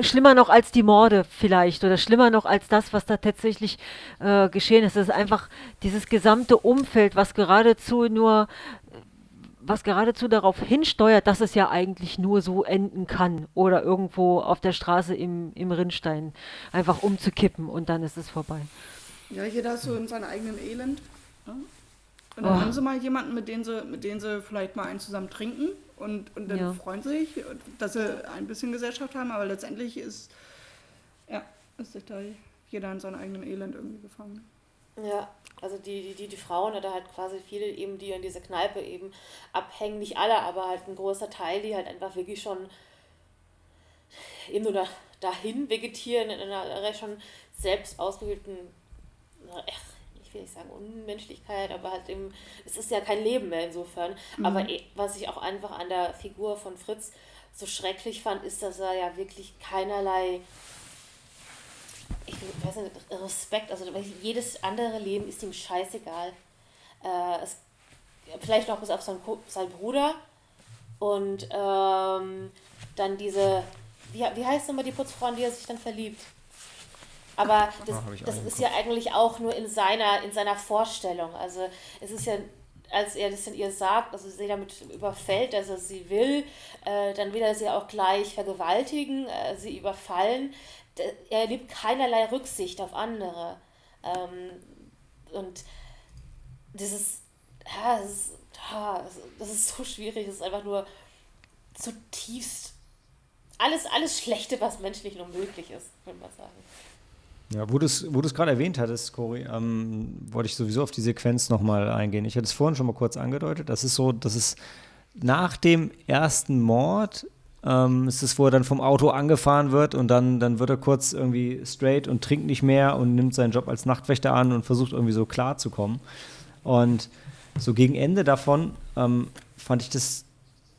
Schlimmer noch als die Morde vielleicht oder schlimmer noch als das, was da tatsächlich äh, geschehen ist. Es ist einfach dieses gesamte Umfeld, was geradezu nur was geradezu darauf hinsteuert, dass es ja eigentlich nur so enden kann oder irgendwo auf der Straße im, im Rinnstein einfach umzukippen und dann ist es vorbei. Ja, jeder so in seinem eigenen Elend. Ne? Und dann Oh. haben sie mal jemanden, mit dem sie, mit dem sie vielleicht mal einen zusammen trinken und, und dann Ja. freuen sie sich, dass sie ein bisschen Gesellschaft haben, aber letztendlich ist, ja, ist sich da jeder in seinem eigenen Elend irgendwie gefangen. Ja, also die, die, die Frauen oder halt quasi viele eben, die in dieser Kneipe eben abhängen, nicht alle, aber halt ein großer Teil, die halt einfach wirklich schon eben nur da, dahin vegetieren in einer schon selbst ausgewählten, ich will nicht sagen Unmenschlichkeit, aber halt eben, es ist ja kein Leben mehr insofern. Mhm. Aber eh, was ich auch einfach an der Figur von Fritz so schrecklich fand, ist, dass er ja wirklich keinerlei ich weiß nicht, Respekt, also jedes andere Leben ist ihm scheißegal. Äh, es, vielleicht auch bis auf seinen, seinen Bruder und ähm, dann diese, wie, wie heißt nochmal die Putzfrau, in die er sich dann verliebt? Aber das, oh, das ist ja eigentlich auch nur in seiner, in seiner Vorstellung. Also es ist ja, als er das in ihr sagt, also sie damit überfällt, dass er sie will, äh, dann will er sie auch gleich vergewaltigen, äh, sie überfallen er nimmt keinerlei Rücksicht auf andere. Ähm, und das ist, ja, das ist, das ist so schwierig, es ist einfach nur zutiefst alles, alles Schlechte, was menschlich nur möglich ist, würde man sagen. Ja, wo du es gerade erwähnt hattest, Cory, ähm, wollte ich sowieso auf die Sequenz nochmal eingehen. Ich hatte es vorhin schon mal kurz angedeutet. Das ist so, dass es nach dem ersten Mord ähm, ist es, wo er dann vom Auto angefahren wird und dann, dann wird er kurz irgendwie straight und trinkt nicht mehr und nimmt seinen Job als Nachtwächter an und versucht irgendwie so klar zu kommen. Und so gegen Ende davon ähm, fand ich das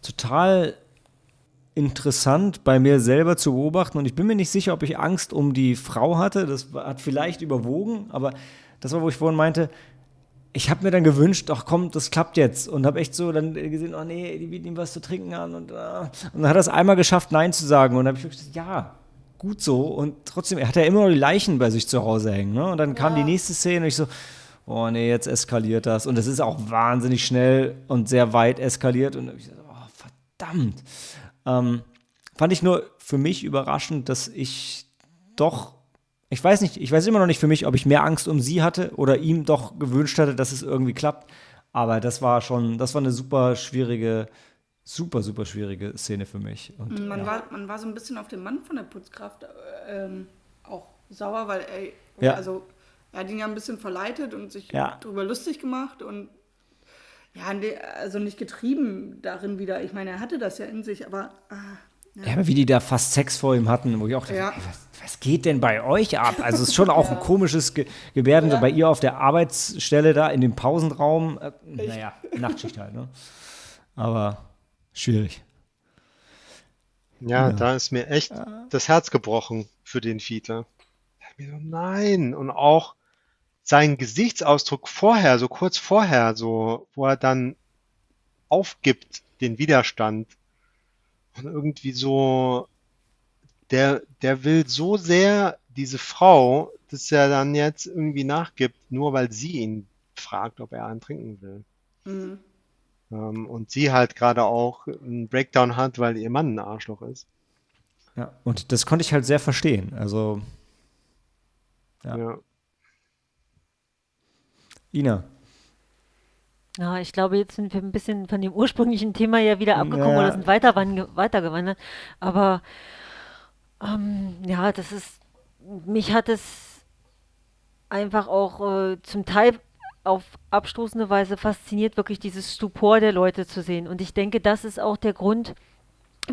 total interessant bei mir selber zu beobachten und ich bin mir nicht sicher, ob ich Angst um die Frau hatte. Das hat vielleicht überwogen, aber das war, wo ich vorhin meinte, ich habe mir dann gewünscht, ach komm, das klappt jetzt. Und habe echt so dann gesehen, oh nee, die bieten ihm was zu trinken an. Und, uh. und dann hat er es einmal geschafft, Nein zu sagen. Und dann habe ich gesagt, ja, gut so. Und trotzdem, er hat ja immer noch die Leichen bei sich zu Hause hängen. Ne? Und dann kam die nächste Szene und ich so, oh nee, jetzt eskaliert das. Und es ist auch wahnsinnig schnell und sehr weit eskaliert. Und ich so, oh, verdammt. Ähm, fand ich nur für mich überraschend, dass ich doch ich weiß nicht, ich weiß immer noch nicht für mich, ob ich mehr Angst um sie hatte oder ihm doch gewünscht hatte, dass es irgendwie klappt. Aber das war schon, das war eine super schwierige, super, super schwierige Szene für mich. Und, man, ja. war, man war so ein bisschen auf den Mann von der Putzkraft äh, ähm, auch sauer, weil er, ja. also, er hat ihn ja ein bisschen verleitet und sich ja. darüber lustig gemacht und ja, also nicht getrieben darin wieder. Ich meine, er hatte das ja in sich, aber ah, ja. aber wie die da fast Sex vor ihm hatten, wo ich auch dachte, ja. ey, was, was, geht denn bei euch ab? Also es ist schon auch ja. ein komisches Ge Gebärden ja. bei ihr auf der Arbeitsstelle da in dem Pausenraum. Äh, naja, Nachtschicht halt, ne? Aber schwierig. Ja, da ist mir echt das Herz gebrochen für den Fiedler. Nein, und auch sein Gesichtsausdruck vorher, so kurz vorher, so, wo er dann aufgibt, den Widerstand und irgendwie so, der, der will so sehr diese Frau, dass er dann jetzt irgendwie nachgibt, nur weil sie ihn fragt, ob er einen trinken will. Mhm. Ähm, und sie halt gerade auch einen Breakdown hat, weil ihr Mann ein Arschloch ist. Ja, und das konnte ich halt sehr verstehen. Also, ja. ja. Ina, ja, ich glaube, jetzt sind wir ein bisschen von dem ursprünglichen Thema ja wieder abgekommen ja. oder sind weiter, weitergewandert. Aber ähm, ja, das ist, mich hat es einfach auch äh, zum Teil auf abstoßende Weise fasziniert, wirklich dieses Stupor der Leute zu sehen. Und ich denke, das ist auch der Grund,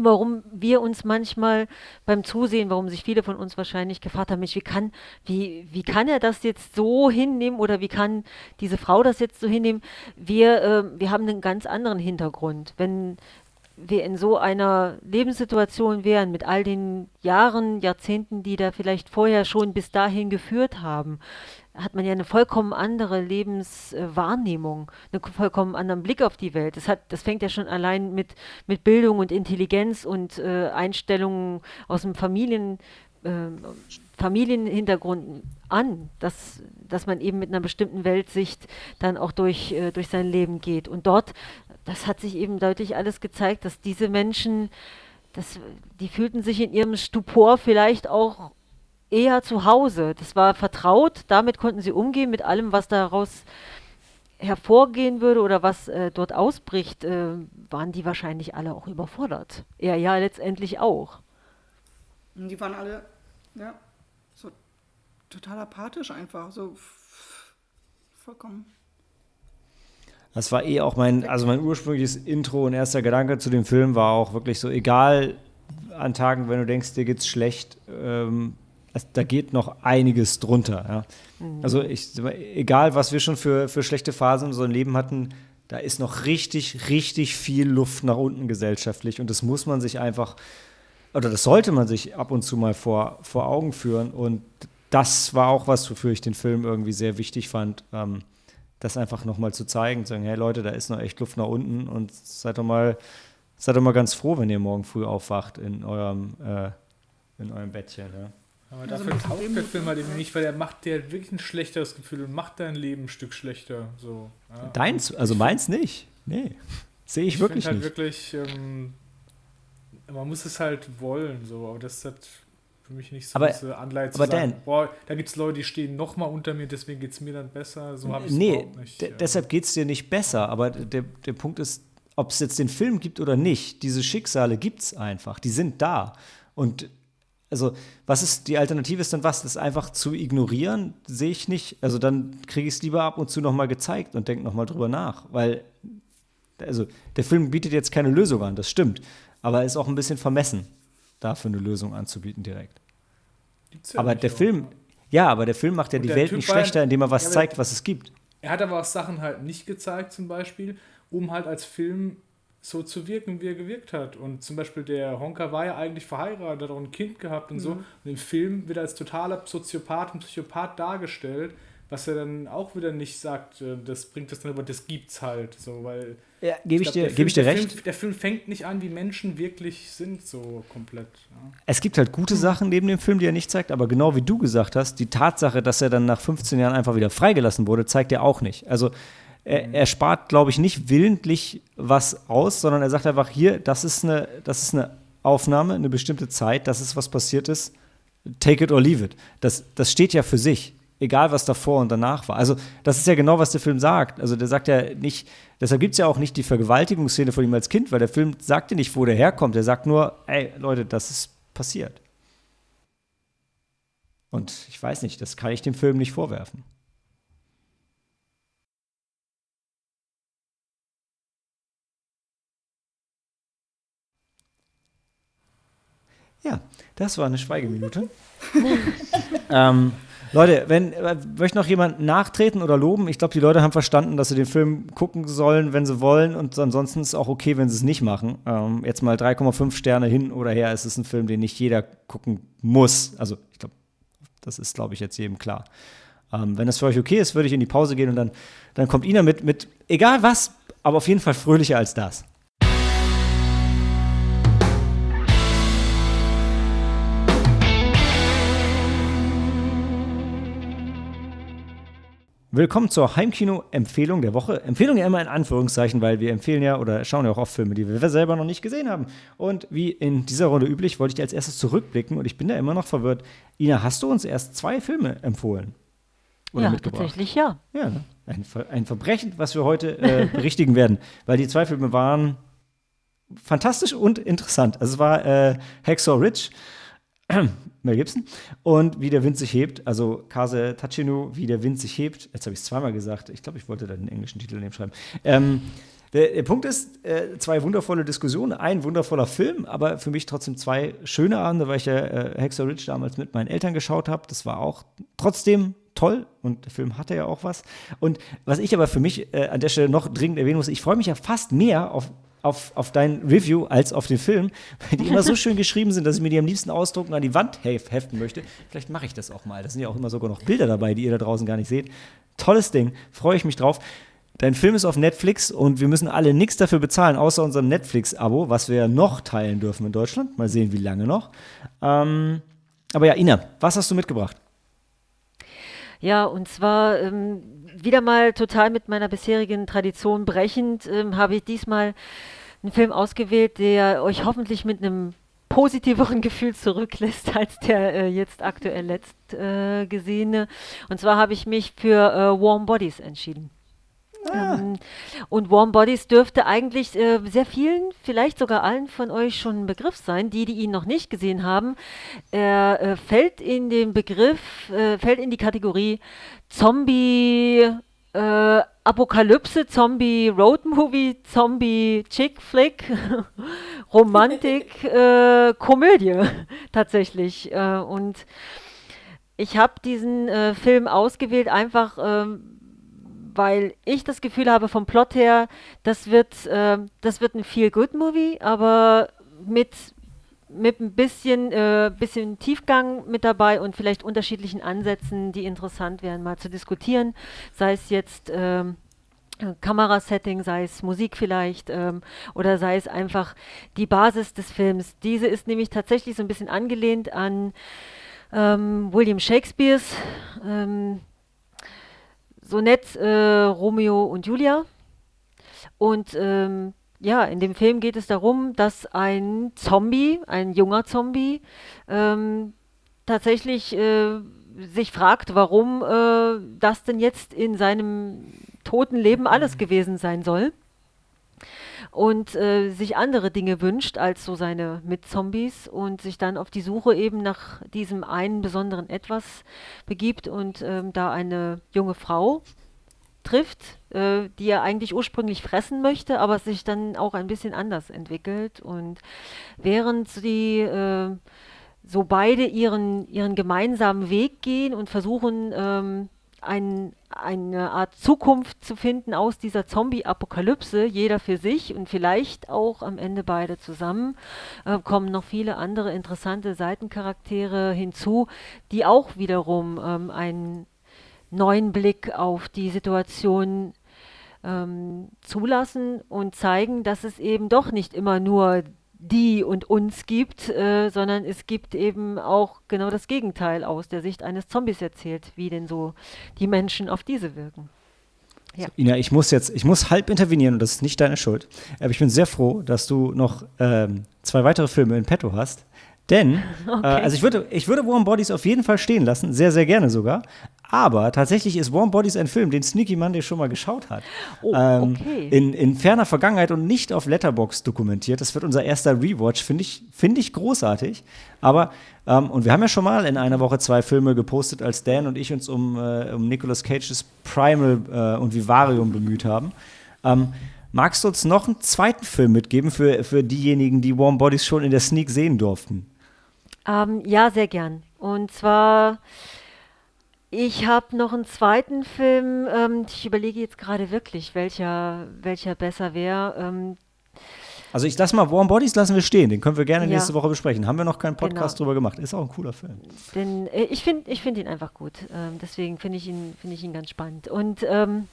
warum wir uns manchmal beim Zusehen, warum sich viele von uns wahrscheinlich gefragt haben, Mensch, wie kann, wie, wie kann er das jetzt so hinnehmen oder wie kann diese Frau das jetzt so hinnehmen? Wir, äh, wir haben einen ganz anderen Hintergrund. Wenn wir in so einer Lebenssituation wären, mit all den Jahren, Jahrzehnten, die da vielleicht vorher schon bis dahin geführt haben, hat man ja eine vollkommen andere Lebenswahrnehmung, einen vollkommen anderen Blick auf die Welt. Das, hat, das fängt ja schon allein mit, mit Bildung und Intelligenz und äh, Einstellungen aus dem Familien, äh, Familienhintergrund an, dass, dass man eben mit einer bestimmten Weltsicht dann auch durch, äh, durch sein Leben geht. Und dort, das hat sich eben deutlich alles gezeigt, dass diese Menschen, das, die fühlten sich in ihrem Stupor vielleicht auch eher zu Hause. Das war vertraut, damit konnten sie umgehen mit allem, was daraus hervorgehen würde oder was äh, dort ausbricht, äh, waren die wahrscheinlich alle auch überfordert. Er ja letztendlich auch. Und die waren alle, ja, so total apathisch einfach. So, vollkommen. Das war eh auch mein, also mein ursprüngliches Intro und erster Gedanke zu dem Film war auch wirklich so, egal an Tagen, wenn du denkst, dir geht's schlecht, ähm, da geht noch einiges drunter. Ja. Also ich, egal, was wir schon für, für schlechte Phasen in unserem Leben hatten, da ist noch richtig, richtig viel Luft nach unten gesellschaftlich und das muss man sich einfach, oder das sollte man sich ab und zu mal vor, vor Augen führen und das war auch was, wofür ich den Film irgendwie sehr wichtig fand. Ähm, das einfach nochmal zu zeigen, zu sagen, hey Leute, da ist noch echt Luft nach unten und seid doch mal, seid doch mal ganz froh, wenn ihr morgen früh aufwacht in eurem, äh, in eurem Bettchen. Ja. Aber Also dafür taugt der Film halt eben nicht, weil der macht dir halt wirklich ein schlechteres Gefühl und macht dein Leben ein Stück schlechter. So, ja. Deins, also meins nicht. Nee. Sehe ich, Ich wirklich halt nicht. wirklich, ähm, man muss es halt wollen, so, aber das ist halt für mich nicht so Aber- diese Anleitung zu aber sagen, Dan- boah, da gibt es Leute, die stehen noch mal unter mir, deswegen geht es mir dann besser. So habe ich es Nee, überhaupt nicht. ja. deshalb geht es dir nicht besser. Aber der, der Punkt ist, ob es jetzt den Film gibt oder nicht, diese Schicksale gibt es einfach. Die sind da. Und also, was ist die Alternative ist dann was? Das einfach zu ignorieren, sehe ich nicht. Also dann kriege ich es lieber ab und zu nochmal gezeigt und denke nochmal drüber nach. Weil, also, der Film bietet jetzt keine Lösung an, das stimmt. Aber er ist auch ein bisschen vermessen, dafür eine Lösung anzubieten direkt. Ja aber der auch, Film, ja, aber der Film macht ja Und die Welt Typ nicht ja- schlechter, indem er was Ja, zeigt, was es gibt. Er hat aber auch Sachen halt nicht gezeigt, zum Beispiel, um halt als Film so zu wirken, wie er gewirkt hat. Und zum Beispiel der Honka war ja eigentlich verheiratet, hat auch ein Kind gehabt und so. Und im Film wird er als totaler Soziopath und Psychopath dargestellt, was er dann auch wieder nicht sagt, äh, das bringt das dann, aber das gibt's halt. So, weil Ja, gebe ich, glaub, dir, der geb Film- ich dir recht. Film, der Film fängt nicht an, wie Menschen wirklich sind, so komplett. Ja. Es gibt halt gute Sachen neben dem Film, die er nicht zeigt, aber genau wie du gesagt hast, die Tatsache, dass er dann nach 15 Jahren einfach wieder freigelassen wurde, zeigt er auch nicht. Also er, er spart, glaube ich, nicht willentlich was aus, sondern er sagt einfach, hier, das ist eine, das ist eine Aufnahme, eine bestimmte Zeit, das ist, was passiert ist, take it or leave it. Das, das steht ja für sich, egal was davor und danach war. Also das ist ja genau, was der Film sagt. Also der sagt ja nicht, deshalb gibt es ja auch nicht die Vergewaltigungsszene von ihm als Kind, weil der Film sagt ja nicht, wo der herkommt. Er sagt nur, ey, Leute, das ist passiert. Und ich weiß nicht, das kann ich dem Film nicht vorwerfen. Ja, das war eine Schweigeminute. ähm, Leute, wenn äh, möchte noch jemand nachtreten oder loben? Ich glaube, die Leute haben verstanden, dass sie den Film gucken sollen, wenn sie wollen, und ansonsten ist es auch okay, wenn sie es nicht machen. Ähm, jetzt mal 3,5 Sterne hin oder her. Es ist ein Film, den nicht jeder gucken muss. Also ich glaube, das ist, glaube ich, jetzt jedem klar. Ähm, wenn das für euch okay ist, würde ich in die Pause gehen und dann, dann kommt Ina mit, mit egal was, aber auf jeden Fall fröhlicher als das. Willkommen zur Heimkino-Empfehlung der Woche. Empfehlung ja immer in Anführungszeichen, weil wir empfehlen ja oder schauen ja auch auf Filme, die wir selber noch nicht gesehen haben. Und wie in dieser Runde üblich, wollte ich dir als erstes zurückblicken und ich bin da immer noch verwirrt. Ina, hast du uns erst zwei Filme empfohlen? Oder ja, mitgebracht? tatsächlich ja. Ja, ein, Ver ein Verbrechen, was wir heute äh, berichtigen werden, weil die zwei Filme waren fantastisch und interessant. Also es war äh, Hacksaw Ridge, Mel Gibson, und Wie der Wind sich hebt, also Kase Tachinu, Wie der Wind sich hebt. Jetzt habe ich es zweimal gesagt. Ich glaube, ich wollte da den englischen Titel nehmen schreiben. Ähm, der, der Punkt ist, äh, zwei wundervolle Diskussionen, ein wundervoller Film, aber für mich trotzdem zwei schöne Abende, weil ich ja äh, Hacksaw Ridge damals mit meinen Eltern geschaut habe. Das war auch trotzdem toll und der Film hatte ja auch was. Und was ich aber für mich äh, an der Stelle noch dringend erwähnen muss, ich freue mich ja fast mehr auf, auf, auf dein Review als auf den Film, weil die immer so schön geschrieben sind, dass ich mir die am liebsten ausdrucken an die Wand hef heften möchte. Vielleicht mache ich das auch mal. Da sind ja auch immer sogar noch Bilder dabei, die ihr da draußen gar nicht seht. Tolles Ding, freue ich mich drauf. Dein Film ist auf Netflix und wir müssen alle nichts dafür bezahlen, außer unserem Netflix-Abo, was wir noch teilen dürfen in Deutschland. Mal sehen, wie lange noch. Ähm, aber ja, Ina, was hast du mitgebracht? Ja, und zwar ähm, wieder mal total mit meiner bisherigen Tradition brechend, ähm, habe ich diesmal einen Film ausgewählt, der euch hoffentlich mit einem positiveren Gefühl zurücklässt als der äh, jetzt aktuell letzt äh, gesehene. Und zwar habe ich mich für äh, Warm Bodies entschieden. Ähm, und Warm Bodies dürfte eigentlich äh, sehr vielen, vielleicht sogar allen von euch schon ein Begriff sein. Die, die ihn noch nicht gesehen haben, er äh, fällt in den Begriff, äh, fällt in die Kategorie Zombie äh, Apokalypse, Zombie, Road Movie, Zombie, Chick Flick, Romantik, äh, Komödie tatsächlich. Äh, und ich habe diesen Film ausgewählt, einfach ähm, weil ich das Gefühl habe, vom Plot her, das wird, äh, das wird ein Feel-Good-Movie, aber mit mit ein bisschen, äh, bisschen Tiefgang mit dabei und vielleicht unterschiedlichen Ansätzen, die interessant wären, mal zu diskutieren. Sei es jetzt ähm, Kamerasetting, sei es Musik vielleicht ähm, oder sei es einfach die Basis des Films. Diese ist nämlich tatsächlich so ein bisschen angelehnt an ähm, William Shakespeares ähm, Sonett äh, Romeo und Julia. Und ähm, ja, in dem Film geht es darum, dass ein Zombie, ein junger Zombie, ähm, tatsächlich äh, sich fragt, warum äh, das denn jetzt in seinem toten Leben alles gewesen sein soll. Und äh, sich andere Dinge wünscht als so seine Mitzombies und sich dann auf die Suche eben nach diesem einen besonderen Etwas begibt und ähm, da eine junge Frau trifft, äh, die er eigentlich ursprünglich fressen möchte, aber sich dann auch ein bisschen anders entwickelt. Und während sie äh, so beide ihren, ihren gemeinsamen Weg gehen und versuchen, ähm, ein, eine Art Zukunft zu finden aus dieser Zombie-Apokalypse, jeder für sich und vielleicht auch am Ende beide zusammen, äh, kommen noch viele andere interessante Seitencharaktere hinzu, die auch wiederum ähm, ein, neuen Blick auf die Situation ähm, zulassen und zeigen, dass es eben doch nicht immer nur die und uns gibt, äh, sondern es gibt eben auch genau das Gegenteil aus der Sicht eines Zombies erzählt, wie denn so die Menschen auf diese wirken. Ja. Ina, ich muss jetzt, ich muss halb intervenieren und das ist nicht deine Schuld. Aber ich bin sehr froh, dass du noch ähm, zwei weitere Filme in petto hast. Denn, äh, okay. äh, also ich würde, ich würde Warm Bodies auf jeden Fall stehen lassen, sehr, sehr gerne sogar. Aber tatsächlich ist Warm Bodies ein Film, den Sneaky Monday schon mal geschaut hat. Oh, ähm, okay. in, in ferner Vergangenheit und nicht auf Letterbox dokumentiert. Das wird unser erster Rewatch, finde ich, find ich großartig. Aber, ähm, und wir haben ja schon mal in einer Woche zwei Filme gepostet, als Dan und ich uns um, äh, um Nicolas Cages Primal äh, und Vivarium bemüht haben. Ähm, magst du uns noch einen zweiten Film mitgeben für, für diejenigen, die Warm Bodies schon in der Sneak sehen durften? Ähm, ja, sehr gern. Und zwar, ich habe noch einen zweiten Film. Ähm, ich überlege jetzt gerade wirklich, welcher, welcher besser wäre. Ähm, also ich lasse mal Warm Bodies lassen wir stehen. Den können wir gerne ja. nächste Woche besprechen. Haben wir noch keinen Podcast genau. drüber gemacht. Ist auch ein cooler Film. Denn äh, ich finde ich find ihn einfach gut. Ähm, deswegen finde ich ihn ich ihn ganz spannend. Und ähm,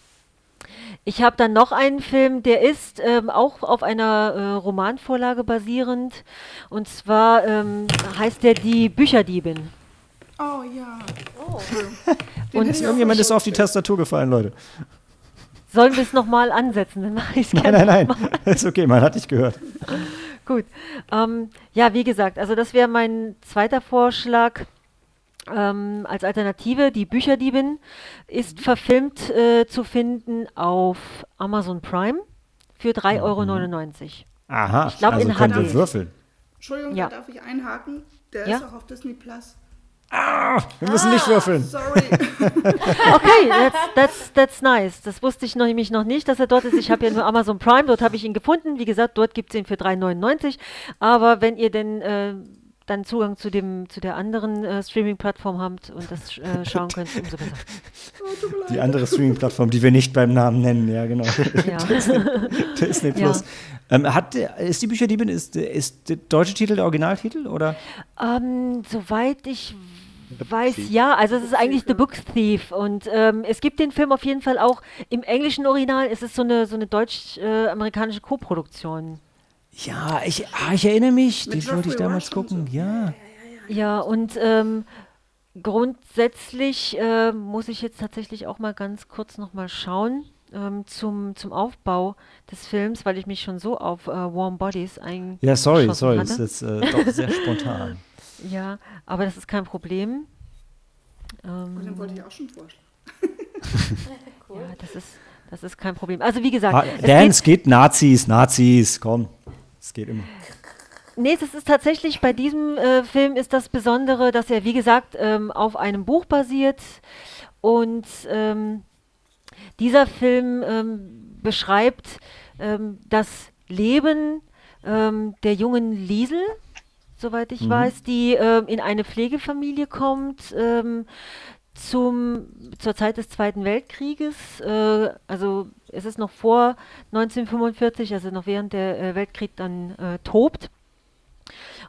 ich habe dann noch einen Film, der ist ähm, auch auf einer äh, Romanvorlage basierend. Und zwar ähm, heißt der Die Bücherdiebin. Oh ja. Oh. und irgendjemand ist auf die Tastatur gefallen, Leute. Sollen wir es nochmal ansetzen? Dann mache ich es Nein, nein, nein. ist okay, man hat dich gehört. Gut. Ähm, ja, wie gesagt, also das wäre mein zweiter Vorschlag. Ähm, als Alternative, die Bücherdiebin ist verfilmt äh, zu finden auf Amazon Prime für 3,99 Euro. Aha, ich glaub, also in können wir würfeln. Entschuldigung, ja. darf ich einhaken? Der ja? ist auch auf Disney Plus. Ah, wir müssen ah, nicht würfeln. Sorry. okay, that's, that's, that's nice. Das wusste ich noch, nämlich noch nicht, dass er dort ist. Ich habe ja nur Amazon Prime, dort habe ich ihn gefunden. Wie gesagt, dort gibt es ihn für 3,99. Aber wenn ihr denn äh, dann Zugang zu dem zu der anderen äh, Streaming-Plattform habt und das äh, schauen könnt, umso besser. Oh, die andere Streaming-Plattform, die wir nicht beim Namen nennen, ja genau. Ja. Disney, Disney Plus. Ja. Ähm, hat, ist die Bücherdiebin, ist, ist der deutsche Titel der Originaltitel oder? Ähm, soweit ich weiß, ja. Also es ist eigentlich The Book Thief und ähm, es gibt den Film auf jeden Fall auch im englischen Original. Es ist so eine so eine deutsch-amerikanische äh, Koproduktion. Ja, ich, ah, ich erinnere mich, Mit die wollte ich damals gucken, so. ja. Ja, und ähm, grundsätzlich äh, muss ich jetzt tatsächlich auch mal ganz kurz nochmal schauen ähm, zum, zum Aufbau des Films, weil ich mich schon so auf äh, Warm Bodies eingeschossen Ja, sorry, sorry, hatte. das ist jetzt äh, doch sehr spontan. Ja, aber das ist kein Problem. Ähm, und dann wollte ich auch schon vorschlagen. cool. Ja, das ist, das ist kein Problem. Also wie gesagt. Ah, es Dan, geht, geht Nazis, Nazis, komm. Es geht immer. Nee, das ist tatsächlich bei diesem äh, Film ist das Besondere, dass er, wie gesagt, ähm, auf einem Buch basiert und ähm, dieser Film ähm, beschreibt ähm, das Leben ähm, der jungen Liesel, soweit ich Mhm. weiß, die ähm, in eine Pflegefamilie kommt. Zum, zur Zeit des Zweiten Weltkrieges, äh, also es ist noch vor 1945, also noch während der äh, Weltkrieg dann äh, tobt.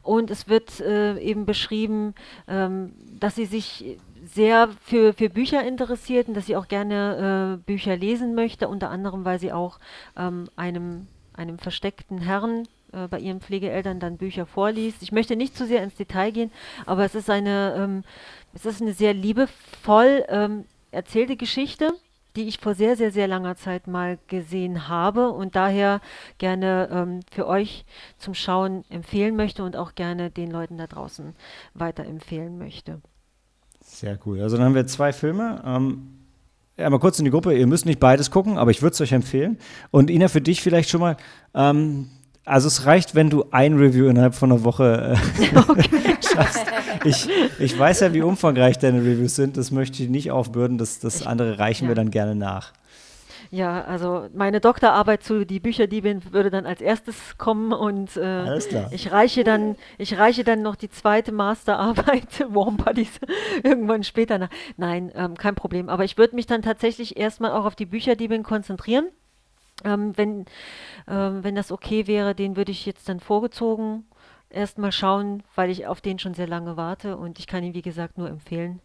Und es wird äh, eben beschrieben, ähm, dass sie sich sehr für, für Bücher interessiert und dass sie auch gerne äh, Bücher lesen möchte, unter anderem, weil sie auch ähm, einem, einem versteckten Herrn äh, bei ihren Pflegeeltern dann Bücher vorliest. Ich möchte nicht zu sehr ins Detail gehen, aber es ist eine, ähm, es ist eine sehr liebevoll ähm, erzählte Geschichte, die ich vor sehr, sehr, sehr langer Zeit mal gesehen habe und daher gerne ähm, für euch zum Schauen empfehlen möchte und auch gerne den Leuten da draußen weiterempfehlen möchte. Sehr cool. Also dann haben wir zwei Filme. Ähm, ja, mal kurz in die Gruppe. Ihr müsst nicht beides gucken, aber ich würde es euch empfehlen. Und Ina, für dich vielleicht schon mal. Ähm, also es reicht, wenn du ein Review innerhalb von einer Woche äh, schaffst. Ich, ich weiß ja, wie umfangreich deine Reviews sind. Das möchte ich nicht aufbürden. Das, das andere reichen ja. wir dann gerne nach. Ja, also meine Doktorarbeit zu die Bücherdiebin würde dann als erstes kommen und äh, Alles klar. ich reiche dann, ich reiche dann noch die zweite Masterarbeit Warm Bodies irgendwann später nach. Nein, ähm, kein Problem. Aber ich würde mich dann tatsächlich erstmal auch auf die Bücherdiebin konzentrieren. Ähm, wenn, ähm, wenn das okay wäre, den würde ich jetzt dann vorgezogen erstmal schauen, weil ich auf den schon sehr lange warte und ich kann ihn, wie gesagt, nur empfehlen.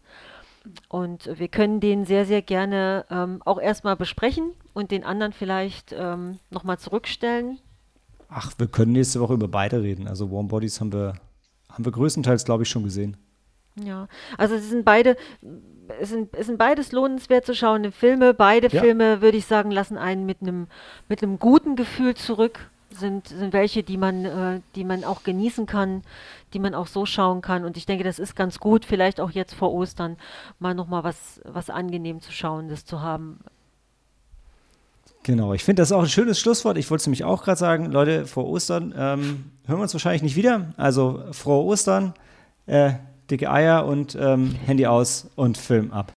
Und wir können den sehr, sehr gerne ähm, auch erstmal besprechen und den anderen vielleicht ähm, nochmal zurückstellen. Ach, wir können nächste Woche über beide reden. Also Warm Bodies haben wir, haben wir größtenteils, glaube ich, schon gesehen. Ja, also es sind beide, es sind, es sind beides lohnenswert zu schauende Filme. Beide Ja. Filme, würde ich sagen, lassen einen mit einem mit einem guten Gefühl zurück. Sind, sind welche, die man, äh, die man auch genießen kann, die man auch so schauen kann. Und ich denke, das ist ganz gut, vielleicht auch jetzt vor Ostern mal nochmal was, was angenehm zu schauen, das zu haben. Genau, ich finde das auch ein schönes Schlusswort. Ich wollte es nämlich auch gerade sagen, Leute, vor Ostern ähm, hören wir uns wahrscheinlich nicht wieder. Also frohe Ostern, äh, dicke Eier und ähm, Handy aus und Film ab.